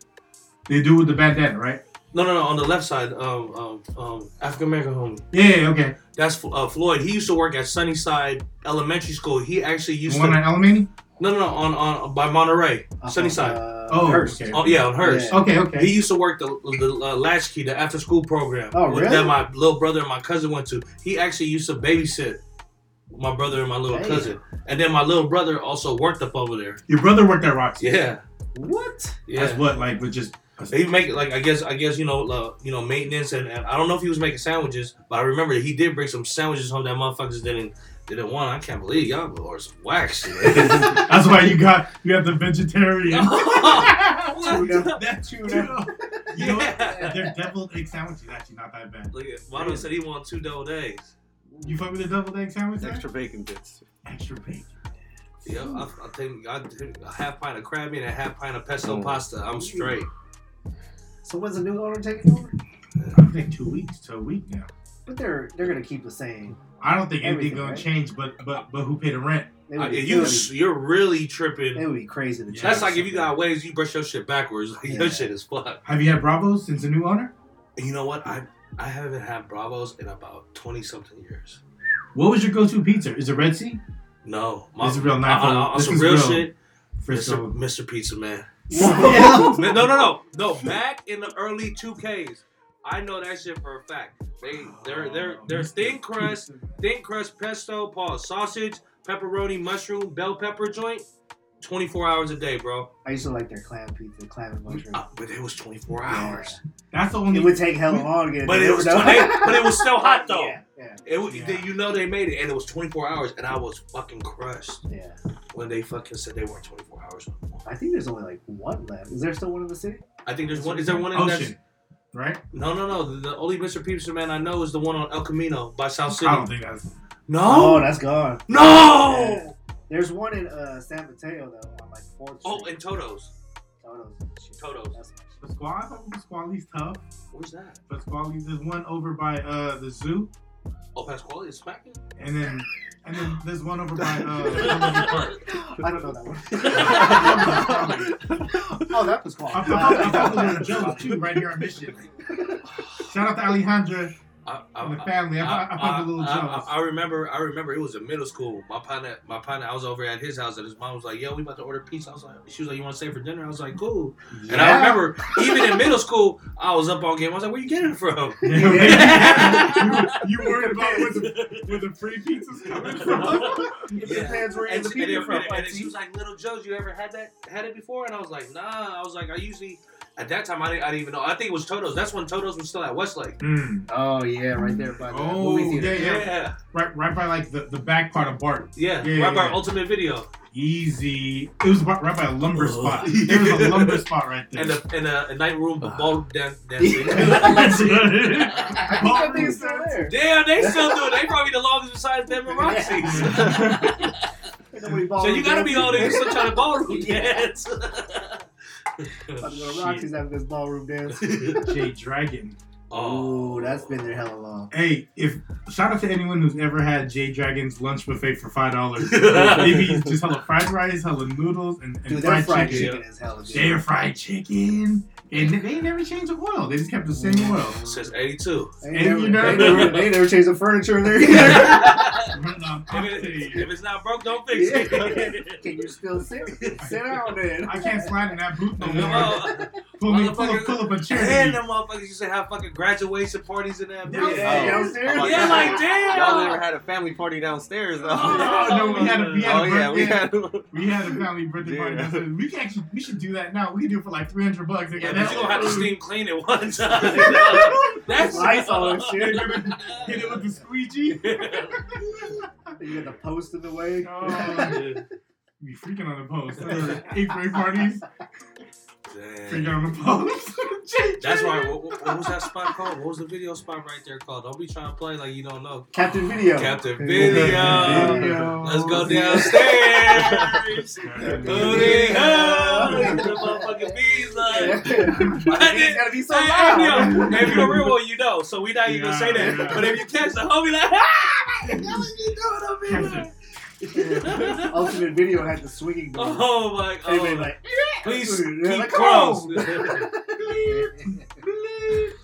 They do with the bandana, right? No, no, no. On the left side, um, um, um African American homie. Yeah, yeah, okay. That's uh, Floyd. He used to work at Sunnyside Elementary School. He actually The used one to at Alemany? no, no, no, on on by Monterey, Off Sunnyside. uh, Oh, Hearst. okay. Oh yeah, on Hearst. Yeah. Okay, okay. He used to work the the uh, latchkey, the after school program. Oh, with- really? That my little brother and my cousin went to. He actually used to babysit my brother and my little Damn. cousin, and then my little brother also worked up over there. Your brother worked at Roxy. Yeah, What? yeah. That's what, like, with just. He make like I guess I guess you know uh, you know maintenance and, and I don't know if he was making sandwiches, but I remember that he did bring some sandwiches home that motherfuckers didn't didn't want. I can't believe y'all or some wax. shit. That's why you got you got the vegetarian. What? That's true. You know, Yeah. their deviled egg sandwich is actually not that bad. Look at Wado said he want two double eggs. You fuck with the deviled egg sandwich? Extra bacon bits. extra bacon. Yeah, I, I think I take a half pint of crab meat and a half pint of pesto Mm. pasta. I'm straight. So when's the new owner taking over? I think two weeks to a week now. But they're they're gonna keep the same. I don't think anything Everything, gonna right? change, but but but who paid the rent? They Uh, you it would be, you're really tripping. it tripping. would be crazy to Yeah. change That's like if you got waves, you brush your shit backwards. Like, Yeah. Your shit is fucked. Have you had Bravos since the new owner? You know what? I I haven't had Bravos in about twenty something years. What was your go-to pizza? Is it Red Sea? No, This is real uh, not uh, uh, This some is real, real. shit. Mr. Mr. Pizza Man. No, no, no, no. Back in the early two Ks, I know that shit for a fact. They they're they're they're thin crust, thin crust pesto, pause, sausage, pepperoni, mushroom, bell pepper joint. 24 hours a day, bro. I used to like their clam pizza, clam and mushroom. Uh, but it was 24 Yeah. hours. That's the only. It would take hella long to get But it was, though. hey, but it was still hot though. Yeah, yeah, It, was- Yeah. you know they made it, and it was 24 hours, and I was fucking crushed yeah. when they fucking said they weren't 24 hours. I think there's only like one left. Is there still one in the city? I think there's one. Is there one in that? Ocean, right? No, no, no. The, the only Mr. Pizza man I know is the one on El Camino by South City. I don't think that's. Oh, No, that's gone. no. There's one in uh, San Mateo though, on like Fourth Street. Oh, and Toto's. Toto's shit. Toto's. That's Pasquale, I thought Pasquale's tough. Where's that? Pasquale's there's one over by uh the zoo, Oh, Pasquale is smacking. and then and then there's one over by uh Park. I don't know that one. oh, that was I Quan. thought I thought the little Joe's too right here on Mission. Shout out to Alejandra I, I, and the family. I, I, I thought the little I, Joe's. I, I remember. I remember it was in middle school. My partner, my partner, I was over at his house, and his mom was like, "Yo, we about to order pizza." I was like, "She was like, you want to stay for dinner?" I was like, "Cool." And I remember, even in middle school, I was up on game. I was like, "Where you getting it from?" you, you worried about where the, where the free pizza's coming from? It depends where And, the and, people from. and, and she was like, "Little Joe's, you ever had that? Had it before?" And I was like, "Nah." I was like, "I usually." At that time, I didn't, I didn't even know. I think it was Toto's. That's when Toto's was still at Westlake. Mm. Oh yeah, right there by the Oh, movie theater. yeah, Yeah, Right, right by like the, the back part of BART. yeah, Yeah, right by yeah. Ultimate Video. Easy. It was right right by a lumber Oh. spot. There was a lumber spot right there. And the and a, a night room ball dan- dancing. I think that thing is still there. Damn, they still do it. They probably the longest besides them and Roxy's. Nobody so you gotta be old and you still trying to ballroom Yeah. dance. I'm gonna go to Roxy's after this ballroom dance. J Dragon. Oh, that's been there hella long. Hey, if shout out to anyone who's ever had J Dragon's lunch buffet for five dollars. Maybe it's just hella fried rice, hella noodles, and, and Dude, fried, fried chicken. chicken is hella good. Their fried chicken. And they never changed the oil. They just kept the same oil. Since '82. They And never, you they, never- never, they never changed the furniture in there either. If, it, if it's not broke, don't fix it. Can you still sit? Sit down then. I can't slide in that boot no oh. more. Pull me, pull, pull up a chair. And them motherfuckers used to have fucking graduation parties in that bitch. Yeah, Oh. downstairs. Oh, Yeah, like damn. Y'all never had a family party downstairs though. Oh, no, we had a, we had Oh a yeah, we birthday- had. We had a family birthday party. Yeah. yesterday. We can actually we should do that now. We can do it for like three hundred bucks. Yeah, Again, but you gonna have to steam clean it one time. That's Lysol and shit. Hit it with the squeegee. You got the post in the way. Oh, be freaking on the post. Eighth grade parties, freaking Damn. on the post. That's right. What, what- what was that spot called? What was the video spot right there called? Don't be trying to play like you don't know. Captain Video. Captain Video. Video. Let's go downstairs. Booty hole. The motherfucking bees like. It's gotta be so Hey, hey, loud. yo, if you're a real one, you know. So we not even gonna say that. Yeah. But if you catch the homie like, ah, what you doing up here? Ultimate Video had the swinging door. Oh my god. Everybody like, Please They're keep like, close. "Oh."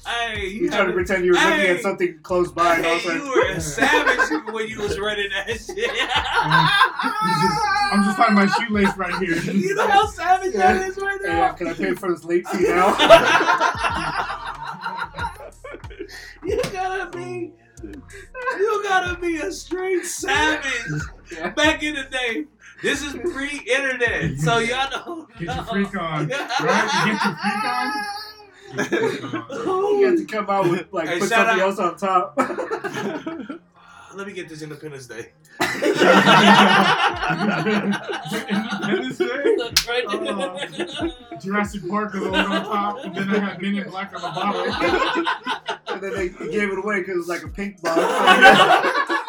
hey, you, You trying to pretend you were looking at something close by and all of a you were a savage when you was running that shit. I'm just finding my shoelace right here. you know how savage that is right Hey, now. uh, can I pay for this late fee now? you gotta be, you gotta be a straight savage. Yeah. Back in the day, this is pre-internet, so y'all know. Get your freak on, right? Get your freak on. you have to come out with like Hey, put shout something out- else on top. Let me get this Independence Day. Independence Day? Look right Oh. Jurassic Park is over on top, and then I had Men in Black on the bottom. And then they, they gave it away because it was like a pink box.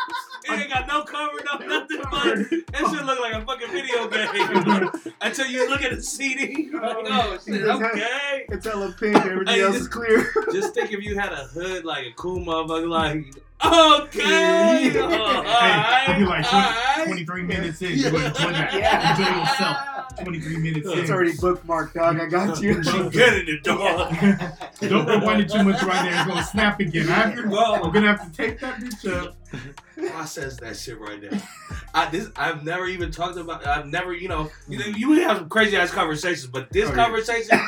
It ain't got no cover, no nothing, but that shit look like a fucking video game. Until you look at the CD, like, oh shit, okay. it's hella pink. Everything Hey, else this- is clear. Just think if you had a hood like a cool motherfucker, like, okay, Yeah. oh, Hey, alright, you like alright. 23 minutes in, you enjoy that. Yeah. Enjoy yourself. 23 minutes in. It's already bookmarked, dog. I got you. She getting it, dog. Don't rewind it too much right there. It's gonna snap again. I have to, Well, I'm gonna have to take that bitch up. process that shit right now. I this I've never even talked about. I've never you know you know, you have some crazy ass conversations, but this Oh, yeah. conversation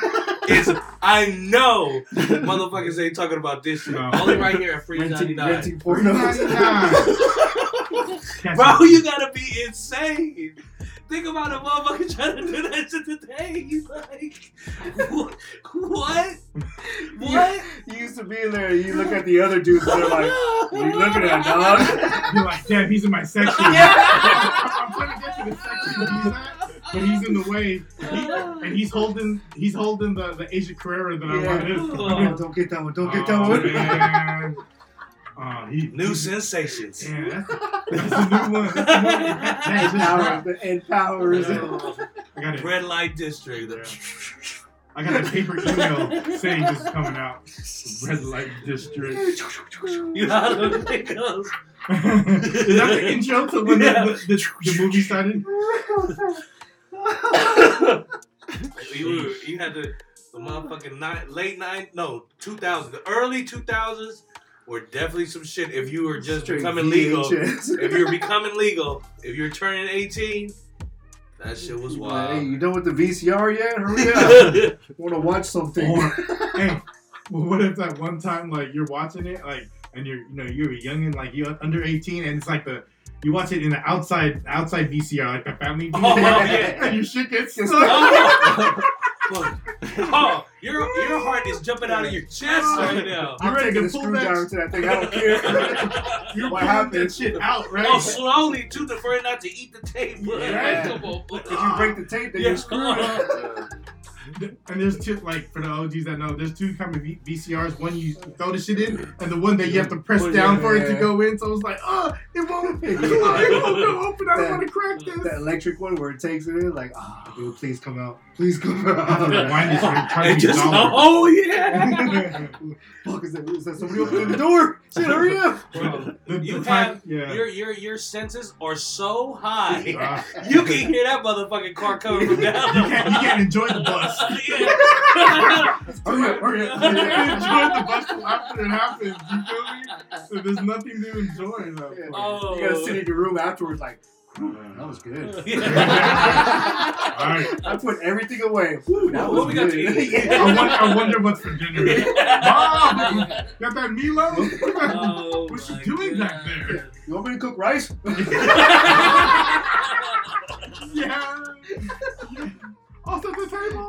is I know motherfuckers ain't talking about this shit. No. Only right here at Free ninety renting, renting pornos. Bro, you gotta be insane. Think about a motherfucker trying to do that shit today. He's like, what? What? What? You used to be in there. You look at the other dudes. and They're like, "What are you looking at, dog?" You're like, damn, he's in my section. I'm trying to get to the section he's at, but he's in the way. He- and he's holding, he's holding the, the Asia Carrera that I Yeah. wanted. Oh, don't get that one. Don't get that Oh, one. Man. Oh, he, New sensations. Yeah, that's, that's a new one. That's a new one. Ed That's powers. The Ed powers. I got it. Red light district. I got a paper email saying this is coming out. Red light district. You know how it goes. is that the intro to when Yeah. the, the, the, the movie started? You, you had the, the motherfucking nine, late nine, no, 2000, the early 2000s were definitely some shit. If you were just Straight becoming legal, if you're becoming legal, if you're turning 18, that shit was Hey, wild. you done with the VCR yet? Hurry up. Want to watch something? Or, hey, well, what if that one time like you're watching it like and you're you know you're a youngin like you're under 18 and it's like the you watch it in the outside outside VCR like the family Oh, VCR yeah. and your shit gets Gets stuck. Oh, oh, Look. oh, your your heart is jumping out of your chest right now. I'm You ready taking to a pull that- screwdriver to that thing. I don't care. You're What pulling happened? that shit out right. Oh, slowly too, to for it not to eat the tape. Yeah. Come on, if you break the tape, then Yeah. you're screwed. And there's two, like, for the OGs that know, there's two kind of V- VCRs. One you throw the shit in, and the one that you have to press Push down it, for it to yeah. go in. So it's like, oh, it won't, it won't, it won't go open. I don't want to crack this. The electric one where it takes it in, like, ah, dude, please come out. Please come I have to out. rewind this and try to just oh yeah. Fuck, is that, is that somebody opening the door? Shit, hurry up. Well, the, the You time- have yeah. your your your senses are so high. Uh, You can hear that motherfucking car coming from down you the can't, you can't enjoy the bus. Yeah. Hurry up, hurry You can't enjoy the bus till after it happens. You feel me? So there's nothing to enjoy. Though. Yeah. Oh. You gotta sit in your room afterwards, like, oh, "Whew, that was good. All Yeah. right. I put everything away. Whew, that What was we got good. to eat? Yeah. I wonder, I wonder what's for dinner. Mom, got that Milo? Oh, oh What's she doing God. back there? You want me to cook rice? Yeah. Also at the table.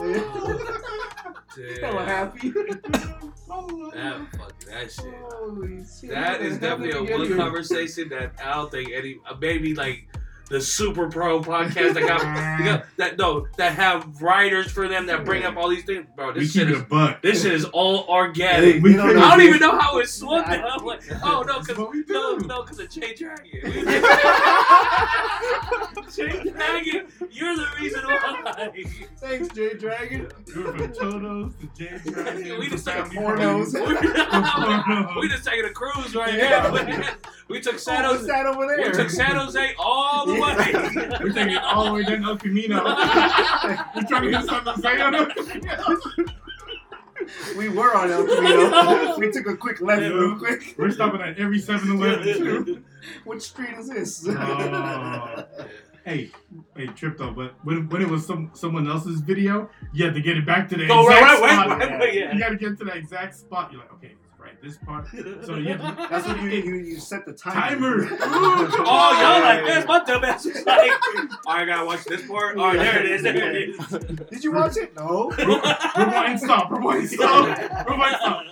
Hella Damn. happy. Oh, That fucking that shit. Holy shit. That is definitely a one conversation that I don't think any uh, maybe like the super pro podcast that got, that got that no that have writers for them that bring up all these things, bro. we This keep shit it is a buck. this shit is all organic. We don't know I don't if even know how it swung I- down. I'm like, oh no, cause we do. no, no, cause of Jay Dragon. Jay Dragon, you're the reason why. Thanks, Jay Dragon. We were from Toto's to J Dragon. We just took a family pornos. Pornos. we just taking a cruise right Yeah. now. We took San Oh, Jose. that over there? We took San Jose all the way. We're taking oh, it all the way down El Camino. We're trying to get something to say on El Camino. We were on El Camino. we took a quick left real quick. We're stopping at every 7 Eleven, too. Which street is this? Oh. Hey, hey, Trip though, but when, when it was some someone else's video, you had to get it back to the Go exact right, right, spot. right, right, right, yeah. You got to get to that exact spot. You're like, okay, right, this part. So you That's what you you, you set the timer. Timer. Oh, y'all like this? My dumb ass was like, I gotta watch this part. Oh, there it is. There it is. Did you watch it? No. rewind, stop, rewind, stop, rewind, stop,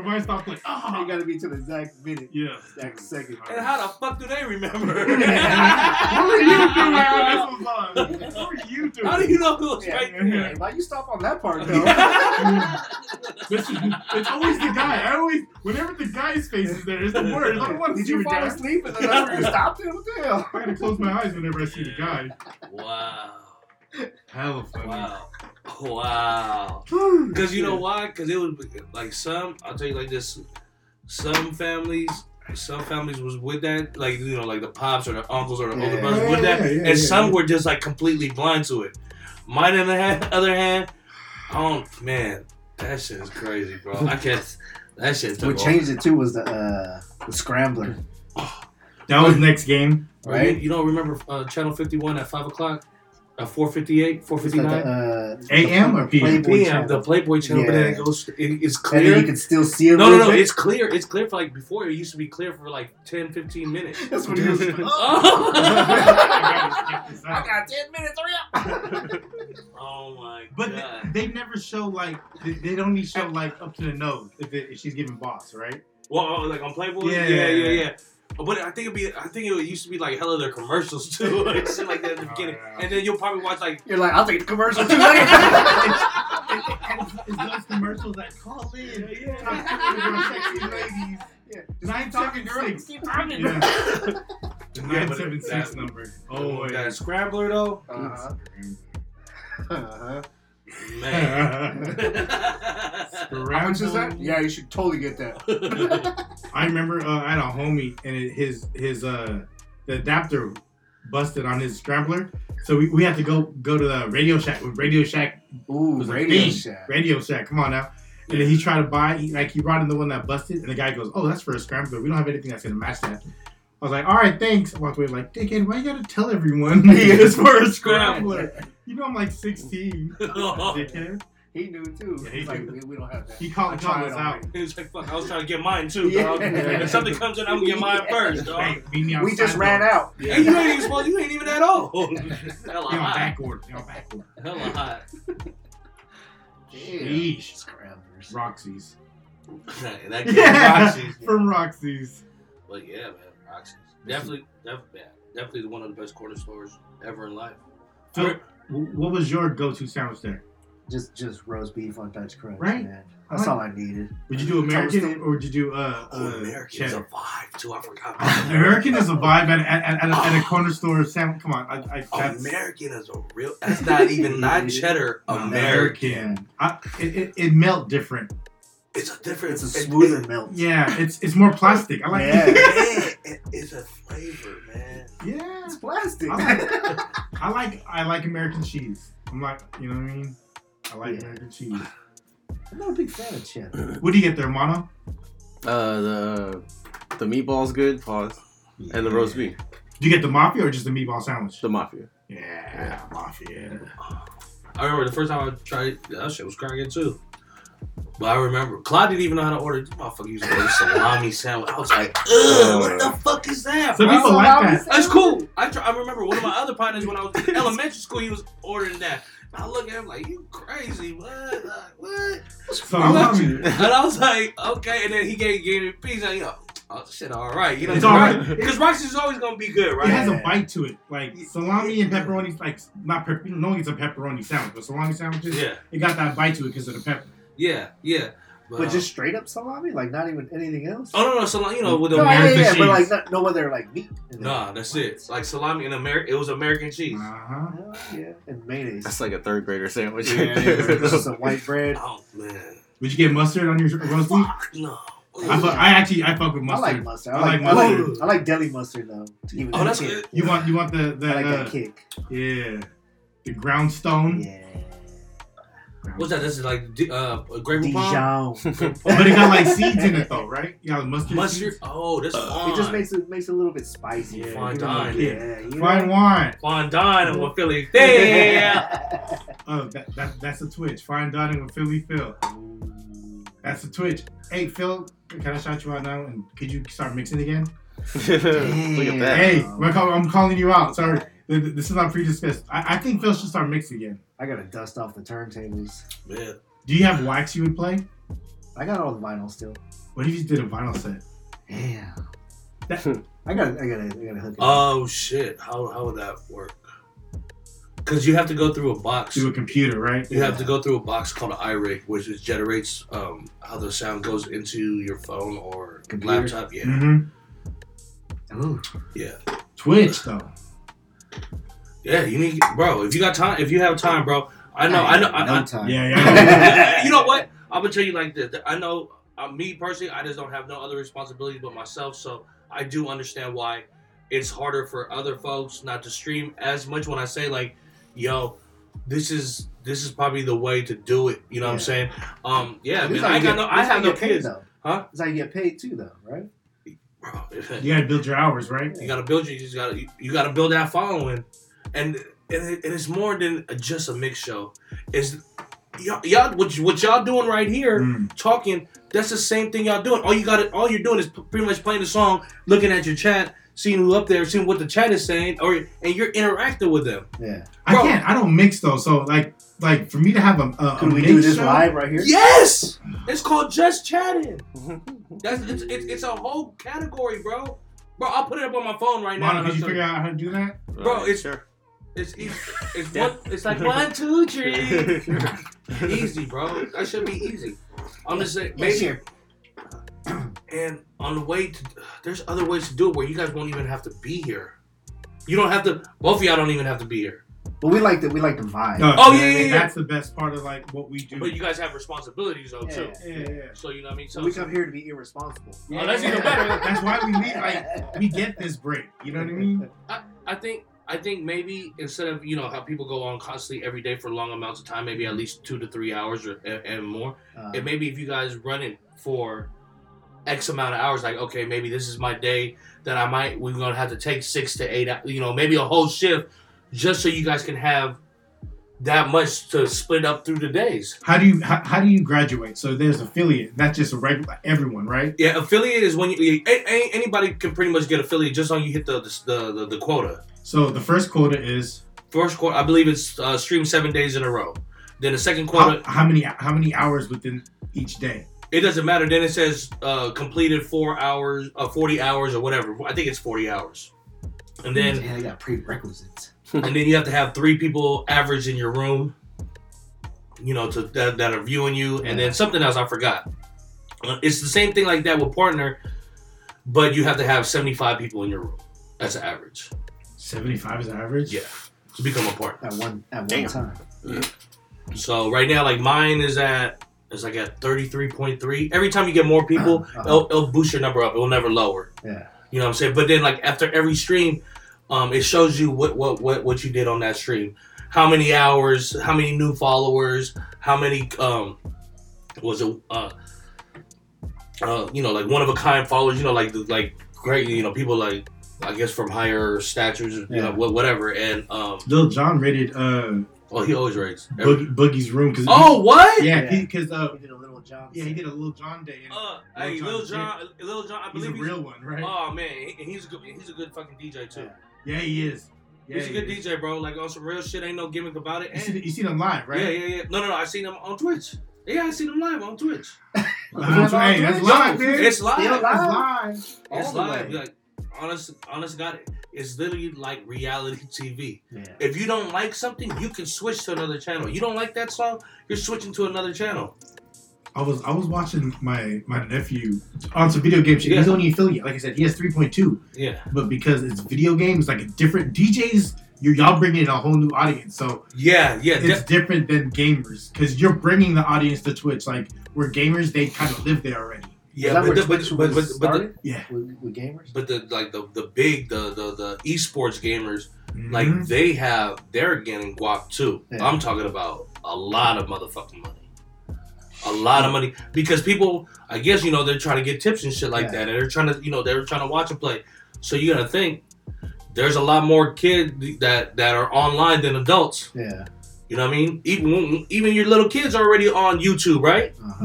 rewind, stop. Like, You ah, gotta be to the exact minute, yeah. exact second. And how the fuck do they remember? What were you doing when this was on? What were you doing? How do you know it was Yeah. right Hey, there? why you stop on that part though? Listen, it's always the guy. I always, whenever the guy's face is there, it's the worst. I don't want to Did you fall guy. asleep and then that's where you stopped it? What the hell? I gotta close my eyes whenever I see the guy. Wow. Hella funny. Wow. Wow. Because you know why? Because it was like some, I'll tell you like this, some families, some families was with that, like, you know, like the pops or the uncles or the older Yeah. brothers with that. Yeah, yeah, and yeah, some yeah. were just like completely blind to it. Mine, on the ha- other hand, oh man, that shit is crazy, bro. I can't, that shit took What changed it too was the uh, the scrambler, That was next game. Right? You, you don't remember uh, Channel 51 at 5 o'clock? A 458, It's like 459. the, uh, AM or PM? PM, the Playboy channel, but then it goes. It, it's And then clear. you can still see it. no, no, no. It's clear. It's clear for like before. It used to be clear for like 10, 15 minutes. That's what he was. oh. I got ten minutes. Hurry up. oh my But god. they, they never show like they, they don't need show like up to the nose if, it, if she's giving boss, right? Well, oh, like on Playboy. Yeah. yeah, yeah. yeah. But I think it'd be. I think it used to be like hella their commercials too, and shit like that in the Oh, beginning. yeah. And then you'll probably watch like. You're like, I'll take the commercial too. It's, it's those commercials that call in. Yeah, Talk to the sexy ladies. Yeah. Nine talking, seven girl. six. Keep talking. Yeah. The Yeah, nine but seven six number. Oh, that scrambler though, Uh-huh. Uh-huh. Man. How much is that? Yeah, you should totally get that. I remember uh, I had a homie and it, his his uh the adapter busted on his scrambler, so we, we had to go go to the Radio Shack with Radio Shack Ooh, Radio thing. Shack. Radio Shack. Come on now. And then he tried to buy, he, like he brought in the one that busted, and the guy goes, "Oh, that's for a scrambler. We don't have anything that's gonna match that." I was like, "All right, thanks." I walked away like, "Dickhead, why you gotta tell everyone it's for a scrambler?" You know I'm like 16. Dickhead. He knew too. Yeah, he He's like, knew. we, we don't have that. He called, I called us out. it. He was like, "Fuck, I was trying to get mine too, Yeah. dog. If something comes in, I'm gonna get mine Yeah. first, dog." Hey, meet me We just ran though. out. And you ain't even supposed. You ain't even that old. Hella You're on hot. back order. You're on back order. Hella hot. Sheesh. Scramblers. Roxy's. And that kid Yeah, Roxy's. from Roxy's. But yeah, man, Roxy's definitely, def- yeah, definitely one of the best corner stores ever in life. So, w- what was your go-to sandwich there? Just just roast beef on Dutch crust, Right. man. That's all I needed. Would you do American Toasted. or would you do uh, Oh, uh American is a vibe too. I forgot. American is a vibe at, at, at, at, a, at a corner store sandwich. Come on, I, I, that's American is a real. That's not even not cheddar. American. I, it, it, it melt different. It's a different. It's a it- smoother melt. Yeah, it's it's more plastic. I like Yeah. it- it- it's a flavor, man. yeah. It's plastic. I I like I like American cheese. I'm like, you know what I mean? I like Yeah. American cheese. I'm not a big fan of cheddar. What do you get there, Mono? Uh, the the meatballs good. Pause. And the roast beef. Do you get the mafia or just the meatball sandwich? The mafia. Yeah, mafia. I remember the first time I tried that shit was cracking too. But I remember Claude didn't even know how to order. This motherfucker used to order salami sandwich. I was like, ugh, what the fuck is that? Some people like that. That's cool. I, tr- I remember one of my other partners when I was in elementary school, he was ordering that. I look at him like, you crazy, what? Like, what? Salami. And I was like, okay. And then he gave, gave me a piece. And, you know, oh, shit, all right. You know, It's all right. Because Roxy's always going to be good, right? It has a bite to it. Like salami and pepperoni, like not pepper. No one gets a pepperoni sandwich, but salami sandwiches, Yeah, it got that bite to it because of the pepper. Yeah, yeah. But just straight up salami, like not even anything else. Oh, no, no. Salami, you know, with the no, yeah, American yeah, yeah, cheese. but like not, no other like meat. Nah, that's it. Like salami in America, it was American cheese. Uh huh. Oh, yeah, and mayonnaise. That's like a third grader sandwich. yeah, right there. some white bread. Oh man, Would you get mustard on your roast beef? fuck no. I, fu- I actually I fuck with mustard. I mustard. like mustard. I, I like, like mustard. mustard. I like deli mustard though. Even Oh, that that's kick. good. You want you want the the I like uh, that kick. yeah the ground stone. Yeah. What's that? This is like di- uh, Grey Poupon. Dijon. But it got like seeds in it though, right? You got mustard. Mustard. seeds? Oh, that's fine. It just makes it makes it a little bit spicy. Yeah, Fine Give it a dine. little- Yeah. You Fine know? wine. fine dining with Philly. Yeah. Oh, that, that that's a Twitch. Fine dining with Philly Phil. That's a Twitch. Hey Phil, can I shout you out now? And could you start mixing again? Look at that. Hey, I'm, calling you out. Sorry, Th- th- this is not pre-discussed. I, I think Phil should start mixing again. I gotta dust off the turntables. Man. Do you have wax you would play? I got all the vinyl still. What if you did a vinyl set? Damn. That- I gotta, I gotta, I gotta hook it. up. Oh shit. How how would that work? Because you have to go through a box. Through a computer, right? You have to go through a box called an iRig, which is generates um, how the sound goes into your phone or Computer? laptop. Yeah, Mm-hmm. Ooh. yeah, Twitch though. Yeah. You need, bro. If you got time, if you have time, bro. I know, I know, I, no I, time. Yeah, yeah. you know what? I'm gonna tell you like this. I know uh, me personally, I just don't have no other responsibilities but myself. So I do understand why it's harder for other folks not to stream as much. When I say like, yo, this is this is probably the way to do it. You know what I'm saying? Um, yeah, This man. I you got get- no. I is have you no paid, kids, though. huh? That's how you get paid too, though, right? Bro, You gotta build your hours, right? you gotta build. your, You just gotta. You, you gotta build that following, and and, it, it's more than just a mix show. Is y'all, y'all what, y- what y'all doing right here? Mm. Talking. That's the same thing y'all doing. All you got, it. all you're doing is pretty much playing the song, looking at your chat, seeing who up there, seeing what the chat is saying, or and you're interacting with them. Yeah. Bro, I can't. I don't mix though. So like, like for me to have a, a, a we mix do this show, live right here? Yes, it's called just chatting. That's it's, it's, it's a whole category, bro. Bro, I'll put it up on my phone right now. Mona, and you I'll figure show out how to do that? Bro, it's- sure. It's easy. It's one. It's like one, two, three. easy, bro. That should be easy. I'm just saying, Yes, maybe. sir. And on the way to, there's other ways to do it where you guys won't even have to be here. You don't have to. Both of y'all don't even have to be here. But we like the we like the vibe. No, Oh, oh that- yeah, yeah, yeah. That's the best part of like what we do. But you guys have responsibilities though too. Yeah. yeah, yeah. So you know what I mean. So, we come here to be irresponsible. Oh, that's even better. That's why we leave. Like we get this break. You know what I mean? I think I think maybe instead of you know how people go on constantly every day for long amounts of time, maybe at least two to three hours or and, more. Uh, And maybe if you guys run it for X amount of hours, like okay, maybe this is my day that I might we're gonna have to take six to eight, you know, maybe a whole shift, just so you guys can have that much to split up through the days. How do you how, how do you graduate? So there's affiliate, not just a regular everyone, right? Yeah, affiliate is when you anybody can pretty much get affiliate just on you hit the the the, the quota. So the first quarter is First quarter, I believe it's uh, stream seven days in a row. Then the second quarter, how many how many hours within each day? it doesn't matter. Then it says uh, completed four hours, uh, forty hours or whatever. I think it's forty hours. And then yeah, they got prerequisites. and then you have to have three people average in your room. You know, to that, that are viewing you, and then something else I forgot. Uh, It's the same thing like that with partner, but you have to have seventy five people in your room. That's the average Seventy five is average. Yeah. to become a part. At one at one Damn. time. So right now, like mine is at is like at thirty three point three. Every time you get more people, Uh-huh. it'll, it'll boost your number up. It will never lower. Yeah. You know what I'm saying? But then like after every stream, um, it shows you what what what what you did on that stream, how many hours, how many new followers, how many um was it uh uh you know like one of a kind followers. You know like the like great you know people like I guess from higher statures you Yeah. wha- whatever and um Lil Jon rated uh well he always rates. every- Boogie, Boogie's room because Oh what? yeah Yeah. because uh We did a little job. yeah he did a Lil Jon day and Uh, Lil hey, Jon Lil is John, Lil Jon, I believe he's a believe real one right Oh man, he- he's a good, he's a good fucking DJ too. yeah he is yeah, he's a good he. DJ, bro. Like on some real shit, ain't no gimmick about it. You And- see, you see them live right Yeah, yeah, yeah. No, no, no. I seen him on Twitch. Yeah, I seen him live on Twitch. That's- hey, that's live man It's live. Still It's live. live It's the live. way. Like, honest, honest God, it's literally like reality TV. Yeah. If you don't like something, you can switch to another channel. You don't like that song, you're switching to another channel. I was I was watching my my nephew on some video game shit. He's only affiliate. Like I said, he has three point two. Yeah, But because it's video games, like a different DJs, you're y'all bringing in a whole new audience. So yeah, yeah. it's de- different than gamers because you're bringing the audience to Twitch. Like where gamers, they kind of live there already. Yeah, but the, but, but, but, but, the. Yeah. With, with gamers? but the like the the big the the the esports gamers Mhm. like they have they're getting guap too. Yeah. I'm talking about a lot of motherfucking money. A lot of money because people, I guess you know they're trying to get tips and shit like Yeah. that, and they're trying to you know they're trying to watch and play. So you gotta think there's a lot more kids that that are online than adults. Yeah. You know what I mean? Even even your little kids are already on YouTube, right? Uh-huh.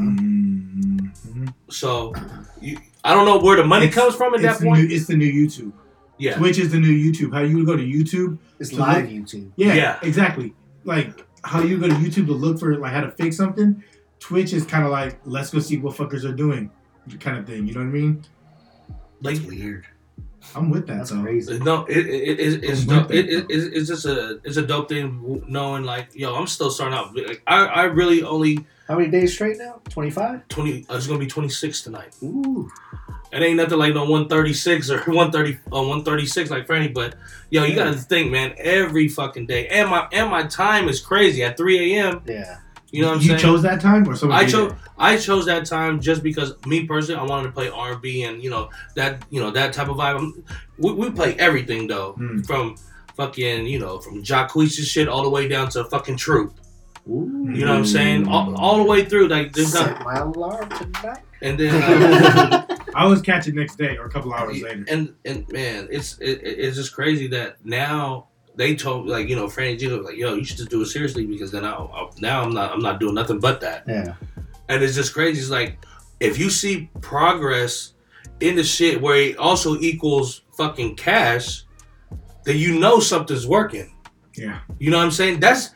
Mhm. So you, I don't know where the money It's- comes from at that point. new, it's the new YouTube. yeah, Twitch is the new YouTube. How you would go to YouTube? It's So live look- YouTube. Yeah, Yeah. exactly. Like how you go to YouTube to look for like how to fix something. Twitch is kind of like let's go see what fuckers are doing, kind of thing. You know what I mean? like That's weird. I'm with that. That's so. crazy. No, it, it, it, it's I'm dope. with It, it, it's it's just a it's a dope thing knowing like yo I'm still starting out. Like, I I really only How many days straight now? 25? twenty. uh, It's gonna be twenty six tonight. Ooh. It ain't nothing like no one thirty six or one thirty uh, one thirty six like Franny. But yo, you gotta think, man. Every fucking day, and my and my time is crazy at three a.m. Yeah. You know what I'm saying? you saying? chose that time or someone? I chose? I chose that time just because me personally I wanted to play R and B and you know that you know that type of vibe. I'm- We, we play everything though, Hmm. from fucking you know from Jacquees's shit all the way down to fucking Truth. Ooh. You know what I'm saying? All, all the way through like there's Set not my alarm tonight. and then uh, I was catching next day or a couple hours later. and and man it's it, it- it's just crazy that now they told like you know Franny G was like yo you should just do it seriously because then I, I now I'm not I'm not doing nothing but that Yeah. and it's just crazy. It's like if you see progress in the shit where it also equals fucking cash, then you know something's working. Yeah. You know what I'm saying? That's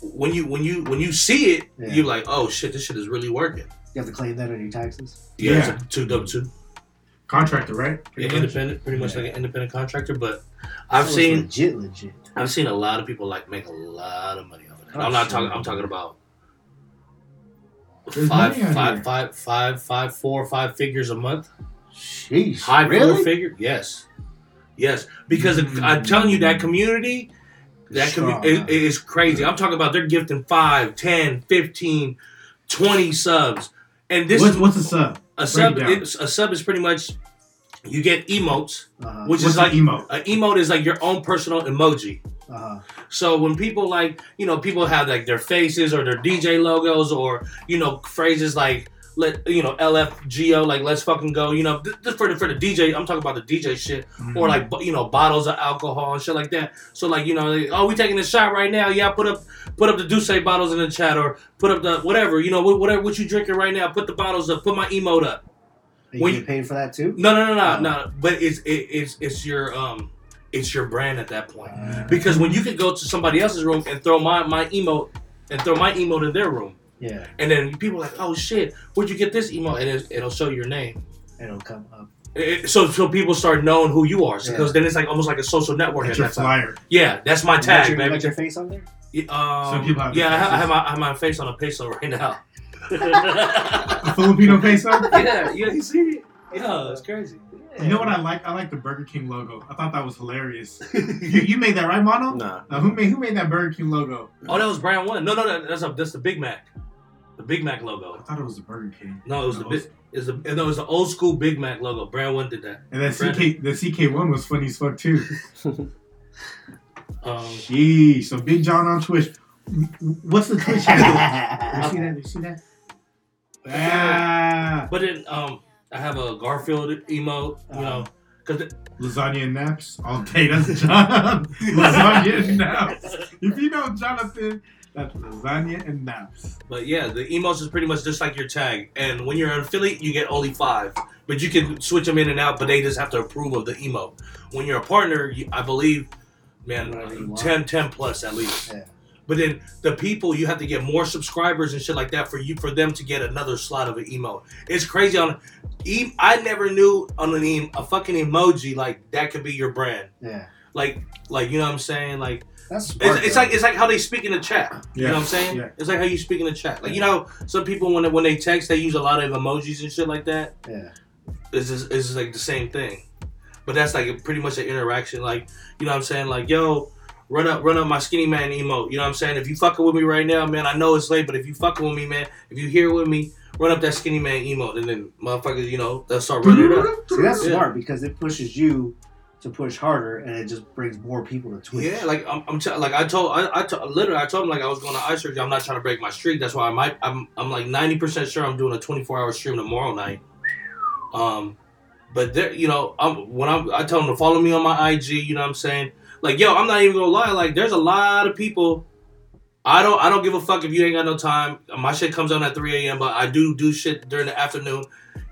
when you when you when you see it, Yeah. you're like, oh shit, this shit is really working. You have to claim that on your taxes. Yeah, Yeah. it's a two W two. Contractor, right? Yeah, Pretty much. independent, pretty much Yeah. like an independent contractor. But I've So seen legit, legit. I've seen a lot of people like make a lot of money off of that. Oh, I'm not sure. talking. I'm talking about There's five, money out five, here. five, five, five, four, five figures a month. Sheesh. High really? four figure? Yes. Yes. Because Mm. I'm telling you, that community, that commu- huh? it, it is crazy. I'm talking about they're gifting 5, 10, 15, 20 subs. And this what's, is what's a sub? a sub. it. A sub is pretty much you get emotes, Uh-huh. which What's is like an emote? an emote is like your own personal emoji. uh-huh. So when people like, you know, people have like their faces or their DJ logos or you know phrases like let you know LFGO like let's fucking go, you know, just for the for the DJ. I'm talking about the DJ shit Mm-hmm. or like you know bottles of alcohol and shit like that. So like you know, they, oh we taking a shot right now. Yeah, put up put up the D'ussé bottles in the chat or put up the whatever you know whatever what you drinking right now. Put the bottles up. Put my emote up. You When you- paid for that too? No no no no Oh. no. But it's it, it's it's your um it's your brand at that point. Uh, Because when you can go to somebody else's room and throw my my emote and throw my emote in their room, yeah, and then people are like, oh shit, where'd you get this email? And it, it'll show your name. it'll come up. It- so so people start knowing who you are. Because Yeah. then it's like almost like a social network That's at your that time. flyer. Yeah, that's my You got tag, your, you baby. got your face on there? Yeah, Um, Some people have yeah, I have, I have, my, I have my face on a peso right now. A Filipino peso? yeah, yeah, you see it? Yeah, it's crazy. You know what I like? I like the Burger King logo. I thought that was hilarious. you, you made that right, Mono? Nah. Now, who made who made that Burger King logo? Oh, that was brand one. No, no, no, that's a, that's the Big Mac, the Big Mac logo. I thought it was the Burger King. No, it was the No, big. It's the no, it was the old school Big Mac logo. Brand one did that. And that Brandon. CK the CK one was funny as fuck too. Um, Jeez. So Big John on Twitch. What's the Twitch handle? You see that? You see that? Ah, but then um, I have a Garfield emote. You know, because lasagna and naps all day. That's John. lasagna and naps. If you know Jonathan, that's lasagna and naps. But yeah, the emotes is pretty much just like your tag. And when you're an affiliate, you get only five. But you can switch them in and out, but they just have to approve of the emo. When you're a partner, you, I believe, man, Whatever 10, 10 plus at least. Yeah. But then the people, you have to get more subscribers and shit like that for you for them to get another slot of an emote. It's crazy. On e- I never knew on an em- a fucking emoji like that could be your brand. yeah. Like, like you know what I'm saying? Like That's smart, it's, it's like it's like how they speak in the chat. You know what I'm saying? Yeah. It's like how you speak in the chat. Like you know, some people when they, when they text, they use a lot of emojis and shit like that. yeah. It's just, it's just like the same thing, but that's like pretty much an interaction. Like you know what I'm saying? Like yo, run up run up my skinny man emote. You know what I'm saying? If you fucking with me right now, man, I know it's late, but if you fucking with me, man, if you here with me, run up that skinny man emote, and then motherfuckers, you know, they'll start running it up. See, that's Yeah. smart because it pushes you to push harder, and it just brings more people to Twitch. Yeah, like I'm, I'm t- like I told, I, I t- literally, I told him like I was going to eye surgery. I'm not trying to break my streak. That's why I might, I'm, I'm like 90 percent sure I'm doing a 24 hour stream tomorrow night. Um, but there, you know, I'm when I'm, I tell them to follow me on my IG. You know what I'm saying? Like, yo, I'm not even gonna lie. Like, there's a lot of people. I don't, I don't give a fuck if you ain't got no time. My shit comes on at 3 a.m. But I do do shit during the afternoon.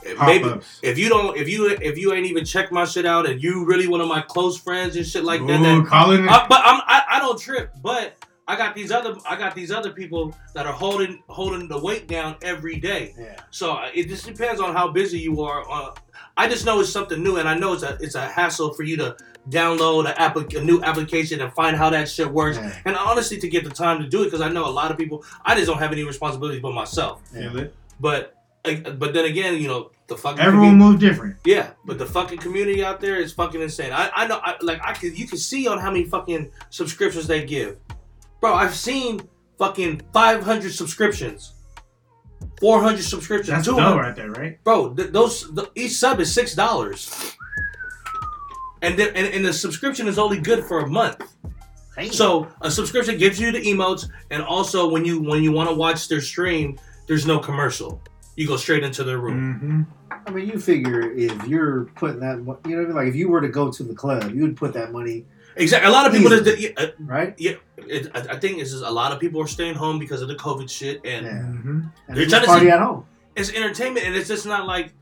Maybe Pop-ups. if you don't, if you, if you ain't even checked my shit out, and you really one of my close friends and shit like that, that Ooh, Colin. I, but I'm, I, I don't trip. But I got these other I got these other people that are holding holding the weight down every day. Yeah. So uh, it just depends on how busy you are. Uh, I just know it's something new, and I know it's a it's a hassle for you to download a, applic- a new application and find how that shit works. Yeah. And honestly, to get the time to do it, because I know a lot of people. I just don't have any responsibilities but myself. Feel it. But but then again, you know the fucking Everyone commu- move different. yeah, but the fucking community out there is fucking insane. I, I know, I, like, I could, you can see on how many fucking subscriptions they give, bro. I've seen fucking five hundred subscriptions, four hundred subscriptions, That's two dough hundred, right there, right? bro. Th- those the, each sub is six dollars, and, the, and and the subscription is only good for a month. Damn. So a subscription gives you the emotes, and also when you when you want to watch their stream, there's no commercial. You go straight into their room. Mm-hmm. I mean, you figure if you're putting that, mo- you know, what I mean? like if you were to go to the club, you would put that money exactly. A lot of people. Easy. That, yeah, uh, right? yeah it, I, I think it's just a lot of people are staying home because of the COVID shit, and Yeah. Mhm. And They're trying to party see- at home. it's entertainment, and it's just not like.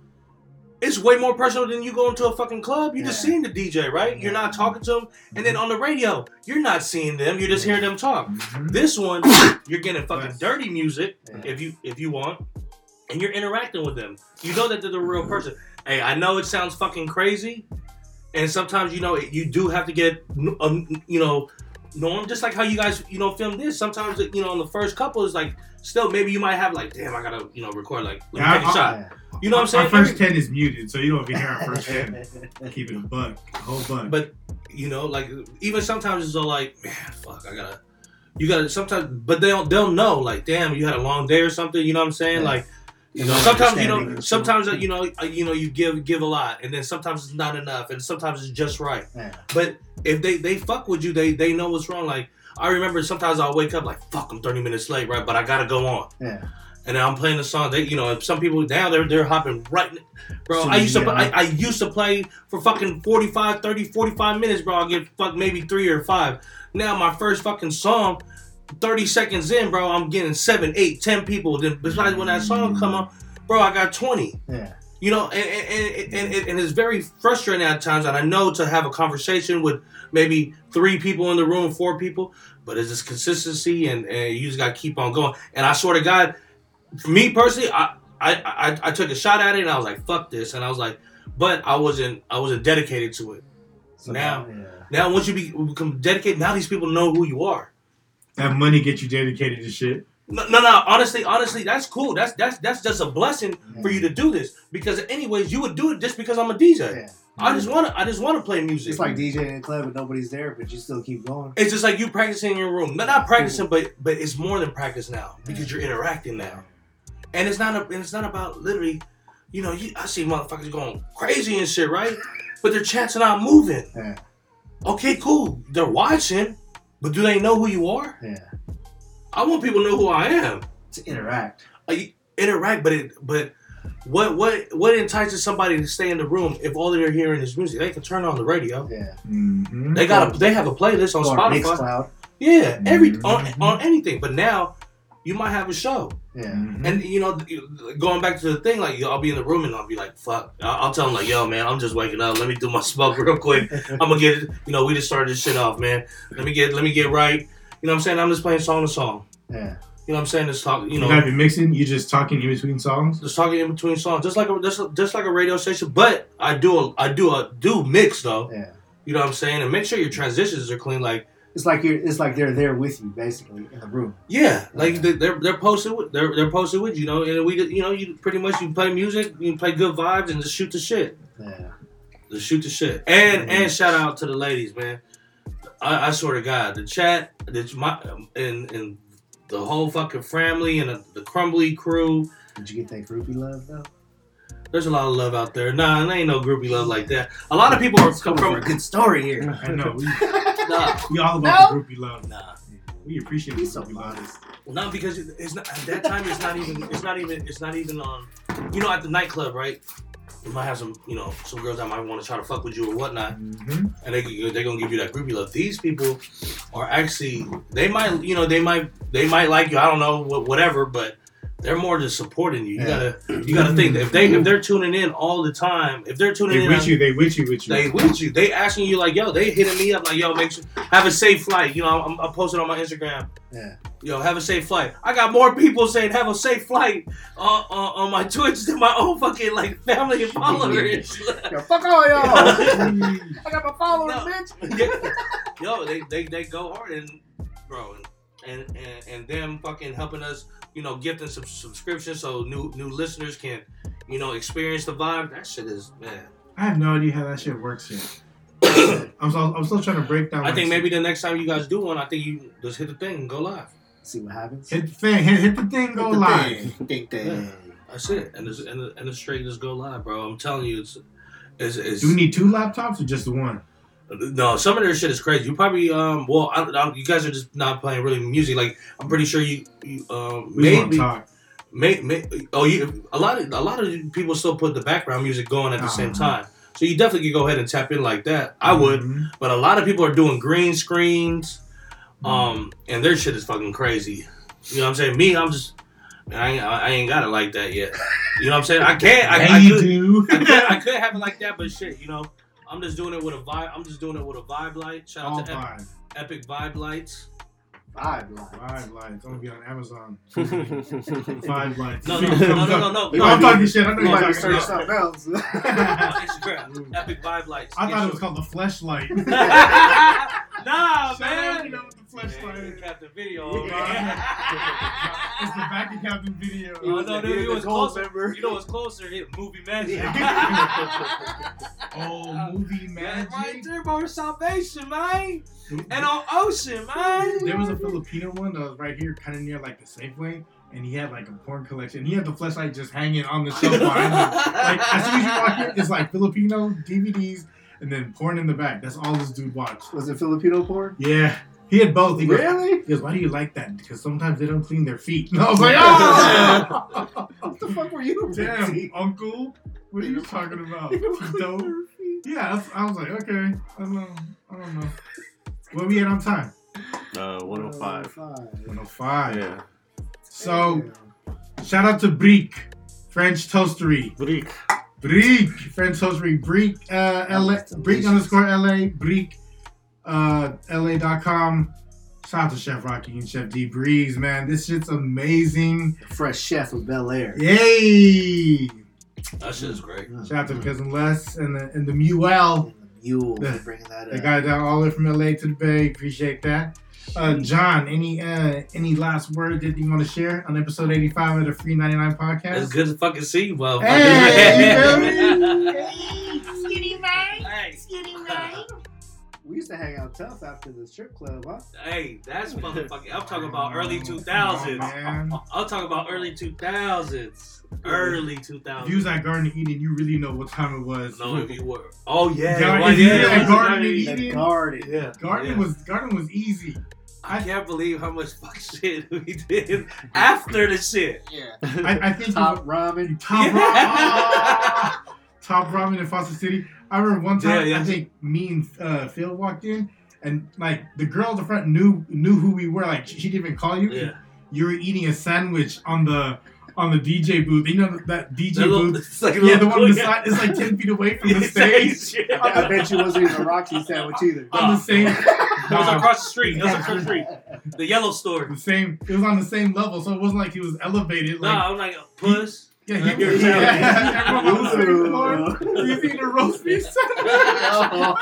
It's way more personal than you going to a fucking club. You're just Yeah. seeing the DJ, right? You're not talking to them, and then on the radio, you're not seeing them. You're just hearing them talk. Mhm. This one, you're getting fucking Yes. dirty music Yeah. if you if you want, and you're interacting with them. You know that they're the real person. Hey, I know it sounds fucking crazy, and sometimes you know you do have to get um, you know norm just like how you guys you know film this. Sometimes you know on the first couple is like still maybe you might have like damn I gotta you know record like let me Yeah, take a shot. Yeah. You know what I'm saying? Our first ten is muted, so you don't even hear our first ten. Keep it a buck, a whole buck. But you know, like even sometimes it's all like, man, fuck, I gotta, you gotta sometimes, but they don't. they'll know, like, damn, you had a long day or something. You know what I'm saying? Like, you know, sometimes you know, sometimes uh, you know, uh, you know, you give give a lot, and then sometimes it's not enough, and sometimes it's just right. Yeah. But if they they fuck with you, they they know what's wrong. Like I remember sometimes I'll wake up like, fuck, I'm 30 minutes late, right? But I gotta go on. Yeah. And I'm playing the song. They, you know, some people now they're they're hopping right. Bro, Soon I used to get I. I used to play for fucking 45, 30, 45 minutes, bro. I get fuck maybe three or five. Now my first fucking song, 30 seconds in, bro, I'm getting seven, eight, ten people. Then besides when that song come up, bro, I got 20. Yeah. You know, and and, and, and, and it's very frustrating at times. And I know to have a conversation with maybe three people in the room, four people, but it's just consistency, and, and you just got to keep on going. And I swear to God, for me personally, I, I I I took a shot at it, and I was like, "Fuck this," and I was like, but I wasn't I wasn't dedicated to it. So Now- yeah. Now, once you be, become dedicated, now these people know who you are. That money get you dedicated to shit. No, no, no. Honestly, honestly, that's cool. That's that's that's just a blessing for you to do this. Because anyways, you would do it just because I'm a DJ. Yeah. I just want to. I just want to play music. It's like DJing in a club and nobody's there, but you still keep going. It's just like you practicing in your room. No, not practicing, but but it's more than practice now because you're interacting now, and it's not a, and it's not about literally, you know. You, I see motherfuckers going crazy and shit, right? But they're chanting out moving. Yeah. Okay, cool. They're watching, but do they know who you are? Yeah. I want people to know who I am. To interact. Interact, but it, but what what what entices somebody to stay in the room if all they're hearing is music? They can turn on the radio. Yeah. Mm-hmm. They got a they have a playlist on Or Spotify. Mixcloud. Yeah, every Mhm. on on anything. But now you might have a show, Yeah. Mm-hmm. and you know, going back to the thing, like I'll be in the room and I'll be like, "Fuck!" I'll I'll tell them like, "Yo, man, I'm just waking up. Let me do my smoke real quick. I'm gonna get it. You know, we just started this shit off, man. Let me get let me get right. You know what I'm saying? I'm just playing song to song. Yeah. You know what I'm saying? Just talk. You know, You know, not even mixing. You're just talking in between songs. just talking in between songs, just like a just, just like a radio station. But I do a I do a do mix though. Yeah. You know what I'm saying? And make sure your transitions are clean. Like It's like you're. It's like they're there with you, basically, in the room. Yeah, like they- they're they're posted with they're they're posted with you know, and we you know you pretty much you play music, you play good vibes, and just shoot the shit, Yeah. just shoot the shit, and and shout out to the ladies, man. I, I swear to God, the chat, the my and and the whole fucking family and the, the Crumbly crew. Did you get that groupie love though? There's a lot of love out there. Nah, there ain't no groupie love like that. A lot of people are come Coming from a good story here. I know. We, nah, we all about the groupie love. nah. We appreciate He's the so groupie love. modest. No, because it's not at that time. It's not even. It's not even. It's not even on. You know, at the nightclub, right? You might have some. You know, some girls that might want to try to fuck with you or whatnot, Mm-hmm. and they they're gonna give you that groupie love. These people are actually. They might. You know, they might. They might like you. I don't know. Whatever, but. They're more just supporting you. You Yeah. gotta, you gotta think that if they if they're tuning in all the time, if they're tuning They in, with on- you. They with you. With you. they with you. They asking you like, yo, they hitting me up like, yo, make sure have a safe flight. You know, I'm, I'm posting on my Instagram. Yeah. Yo, have a safe flight. I got more people saying have a safe flight on, on, on my Twitch than my own fucking like family and followers. Yo, fuck all y'all. I got my followers, No. bitch. Yeah. Yo, they, they they go hard and bro and, and and them fucking helping us, you know, gifting some subscriptions so new new listeners can, you know, experience the vibe. That shit is man. I have no idea how that shit works yet. I'm still, I'm still trying to break down. I think maybe the next time you guys do one, I think you just hit the thing and go live. See what happens. hit the thing. Hit, hit the thing. Go Hit the live. thing. Big thing. That's it, and it's, and, the, and the straight just go live, bro. I'm telling you, it's it's, it's Do we need two laptops or just the one? No. Some of their shit is crazy. You probably um well, I, I, you guys are just not playing really music. Like I'm pretty sure you you um maybe may, may oh you a lot of a lot of people still put the background music going at the same Uh-huh. time. So you definitely could go ahead and tap in like that. I would, Mhm. but a lot of people are doing green screens, um, and their shit is fucking crazy. You know what I'm saying? Me, I'm just, I ain't, I ain't got it like that yet. You know what I'm saying? I can't. I, I you could, do. I could, I could have it like that, but shit, you know, I'm just doing it with a vibe. I'm just doing it with a vibe light. Shout All out to Epic, five. Epic Vibe Lights. Five lives. Five lights. I'm gonna be on Amazon. Five lights. No, no, no, no, no, no. No, I'm talking shit. I know You you're be talking searching something else. On Instagram, Epic Vibe Lights. I Get thought it was called the fleshlight. nah, Shout out, man. You know, with the fleshlight. Man, Captain Video. Yeah. man. It's the back of Captain Video. Oh, no, dude, He it was was the gold closer. member. You know what's closer? Hit movie magic. Oh, movie Man, right there, bro. Salvation, man. And on Ocean, man. There was a Filipino one that was right here, kind of near like the Safeway, and he had like a porn collection. He had the flashlight just hanging on the shelf behind him. Like as soon as you walk in, it's like Filipino DVDs and then porn in the back. That's all this dude watched. Was it Filipino porn? Yeah, he had both. He goes, Really? he goes, "Why do you like that? Because sometimes they don't clean their feet." And I was like, "Oh, What the fuck were you? damn, thinking? uncle, what are you talking about?" They don't clean Dope. Yeah, I was like, okay, I don't know, I don't know. What we had on time? uh, 105. 105. Yeah. So shout out to Brique, French Toastery. Brique. Brique, French Toastery. Brique, uh, LA, That's Brique underscore LA, Brique, uh, LA.com. Shout out to Chef Rocky and Chef D Breeze, man. This shit's amazing. Fresh chef of Bel Air. Yay! That shit is great. Shout out to Cousin Les and the, and the Mule. Mule Yeah. for bringing that They up. got down all the way from LA to the Bay. Appreciate that. Uh, John, any uh, any last word that you want to share on episode 85 of the Free 99 podcast? It's good to fucking see you, motherfucker. Hey, We used to hang out tough after the strip club, huh? Hey, that's motherfucking. I'm talking about early 2000s. man. I'm talking about early 2000s. Early 2000s. If you was at Garden Eden, you really know what time it was. No, if you were. Oh yeah, Yeah, well, if you yeah, did was garden early- Eden? garden. Yeah, Garden yeah. was Garden was easy. I can't believe how much fuck shit we did after the shit. Yeah. I, I think Top ramen. top Yeah. ramen, top ramen in Foster City. I remember one time. Yeah, yeah. I think me and uh, Phil walked in, and like the girl at the front knew knew who we were. Like she, she didn't even call you. Yeah, You were eating a sandwich on the on the DJ booth. You know that DJ That little- booth. it's like Yeah, the little- one on the side is like ten feet away from the stage. Yeah. I bet you wasn't even a Rocky sandwich either. On the same, It was across the street. It was across the street. The yellow store. the same. It was on the same level, so it wasn't like he was elevited. No, I'm like a puss. Yeah, he, You're yeah, everyone on the same Ooh. floor. He was eating a roast beef sandwich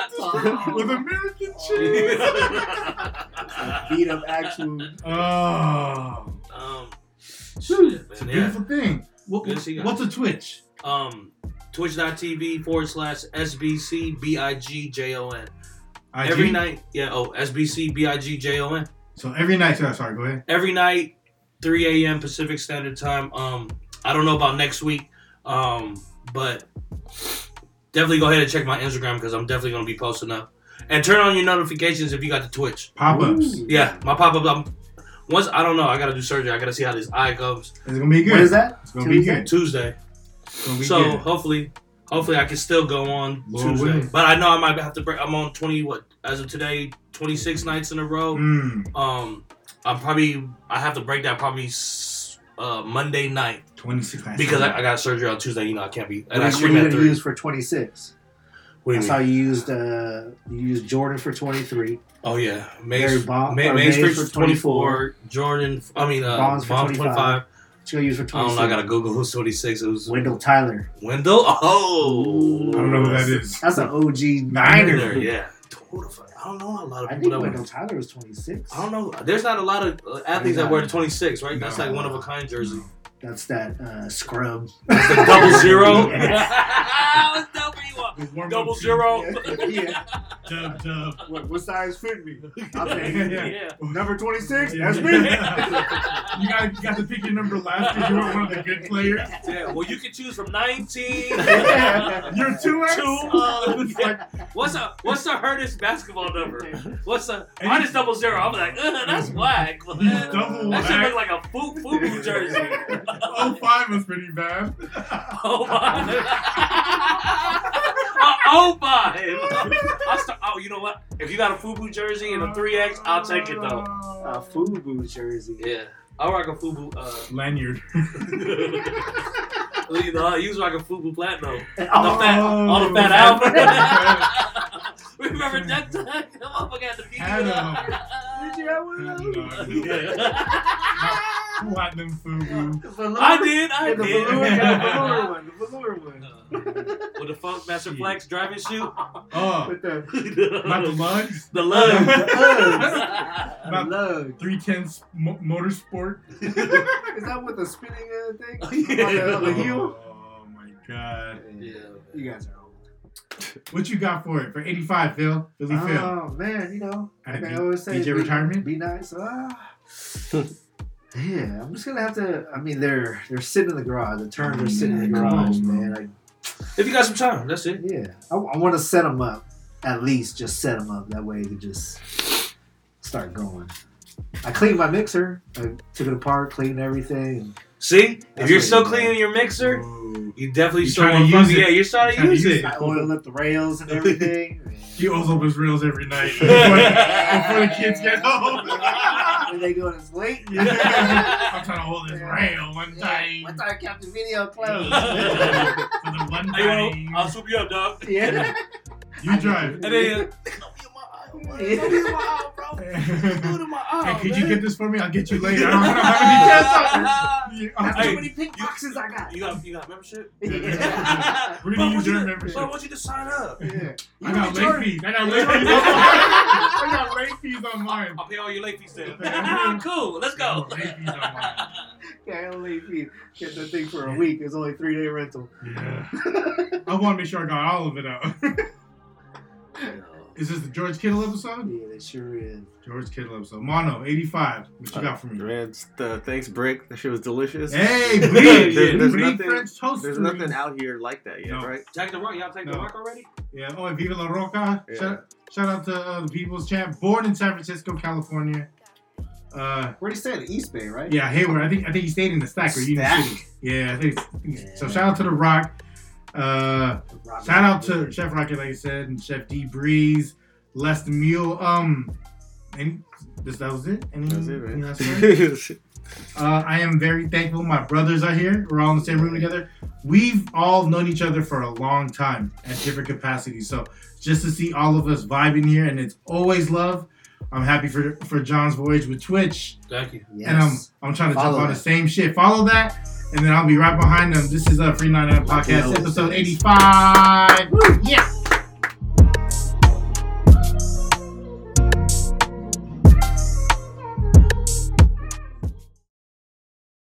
with American cheese. Beat up actual. Oh, um, shit, it's a man. Yeah. beautiful thing. What, Good to see what's a Twitch? Um, twitch.tv forward slash SBC B-I-G-J-O-N. IG? Every night, yeah, oh, SBC B-I-G-J-O-N. So every night. Sorry, sorry, go ahead. Every night, 3 a.m. Pacific Standard Time. Um, I don't know about next week, um, but definitely go ahead and check my Instagram because I'm definitely going to be posting up. And turn on your notifications if you got the Twitch. Pop ups. Yeah, my pop up. I'm, once I don't know, I got to do surgery. I got to see how this eye goes It's gonna be good. What is that? It's gonna be good. Tuesday. Be So good. hopefully, hopefully I can still go on Lord Tuesday. willing. But I know I might have to break. I'm on 20. What as of today, 26 nights in a row. Mm, Um, I'm probably I have to break that probably s- uh, Monday night 26 nights. because I, I got surgery on Tuesday. You know I can't be. And What I are you stream going at to three. use for 26? What do I you saw mean? you used uh, you used Jordan for 23. Oh yeah, Barry Mays, Bond- Ma- or Mays Mays for for 24. Jordan. I mean uh, Bonds Bonds, for 25. 25. What you going to use for I 26? don't know. I gotta Google who's 26. It was Wendell Tyler. Wendell. Oh, I don't know who that is. That's an OG Niner. Niner. Yeah. Total fuck- I don't know a lot of I people think that Wendell wear. Tyler was 26. I don't know. There's not a lot of uh, athletes that wear the 26, right? That's like one of a kind jersey. That's that uh, scrub. That's the double zero. Yeah. What's double you want? The warm-up Double yeah. Dub, dub. What, what size fit me? I'll Yeah. Yeah. Number 26? Yeah. That's me. You got, you got to pick your number last because you were one of the good players. Yeah. Well, you can choose from 19. You're two X. Two, uh, What's a what's the hardest basketball number? What's the mine is double zero? I'm like, uh, that's whack. Double that should look like a foo foo jersey. Oh five was pretty bad. Oh my! Oh, Oh five. I start, oh, you know what? If you got a FUBU jersey and a three X, I'll take it though. A FUBU jersey. Yeah, I'll rock a FUBU. Uh, Lanyard. you know, I use like a FUBU platinum. The Oh, fat, all the fat Oh. Alpha. Remember that time? That motherfucker had the beat. Had up. Did you have one of those? Yeah. Platinum Fubu. The velour- I did, I Yeah, the did. velour, yeah, the velour one. The velour one. Uh, With the Funkmaster Flex driving shoe. Oh, With the, not the the lugs. the lug. the Not lug. 310 mo- motorsport. Is that with the spinning uh, thing? Oh, On the, on the heel? Oh my god. yeah. You guys are old. What you got for it? For 85, Phil? Philly Phil. Oh man, you know, like Had I a always say, DJ be, retirement? Be nice. Ah. yeah, I'm just gonna have to. I mean, they're they're sitting in the garage. The turns are sitting in the Come on, garage, bro. man. If you got some time, that's it. yeah, I, I want to set them up. At least just set them up. That way they just start going. I cleaned my mixer. I took it apart, cleaned everything. See, if you're still you cleaning want. your mixer, Ooh. you definitely You still trying want to to use it. Yeah, you're starting to to use use it. it. I oil up the rails and everything. He oils up his rails every night before, before the kids get home. when they go to sleep. I'm trying to hold this rail one time. One time, Captain Video closed. For the one Hey, yo. I'll swoop you up, dog. yeah. You drive. And then, Don't be my aisle, bro. Do it my aisle, Hey, could man. you get this for me? I'll get you later. I don't have any cash on That's Hey, how many pink you- boxes I got. You got, you got membership? Yeah. We're Bro, gonna use want you your to- membership. bro, I want you to sign up. Yeah. I got You late fees. I got late fees. I got late fees on mine. I'll pay all your late fees then. cool, let's go. Late fees on mine. Yeah, only if you get the thing for a week. It's only three day rental. Yeah. I want to make sure I got all of it out. Is this the George Kittle episode? Yeah, they sure is. George Kittle episode. Mono, 85. What you got for me? Man, just, uh, thanks, Brique. That shit was delicious. Hey, Yeah, Brie! there's, there's Brie nothing, French toast. there's nothing out here like that yet, No. right? Jack the Rock, y'all take the Rock already? Yeah. Oh, and Viva La Roca. Yeah. Shout, shout out to uh, the People's Champ. Born in San Francisco, California. Uh, Where'd he stay? The East Bay, right? yeah, Hayward. I think I think he stayed in the stack or Union City. Yeah, I think. I think Yeah. So shout out to the Rock. Uh, shout out to Chef Rocket, like I said, and Chef D Breeze, Les the Mule. Um, and this that was it. Any, That's it, any man. words? Uh, I am very thankful. My brothers are here. We're all in the same room together. We've all known each other for a long time at different capacities. So just to see all of us vibing here, and it's always love. I'm happy for for John's voyage with Twitch, Thank you. Yes. and I'm I'm trying to Follow jump on that. the same shit. Follow that, and then I'll be right behind them. This is a Free 99 Podcast, episode 85. Woo, yeah.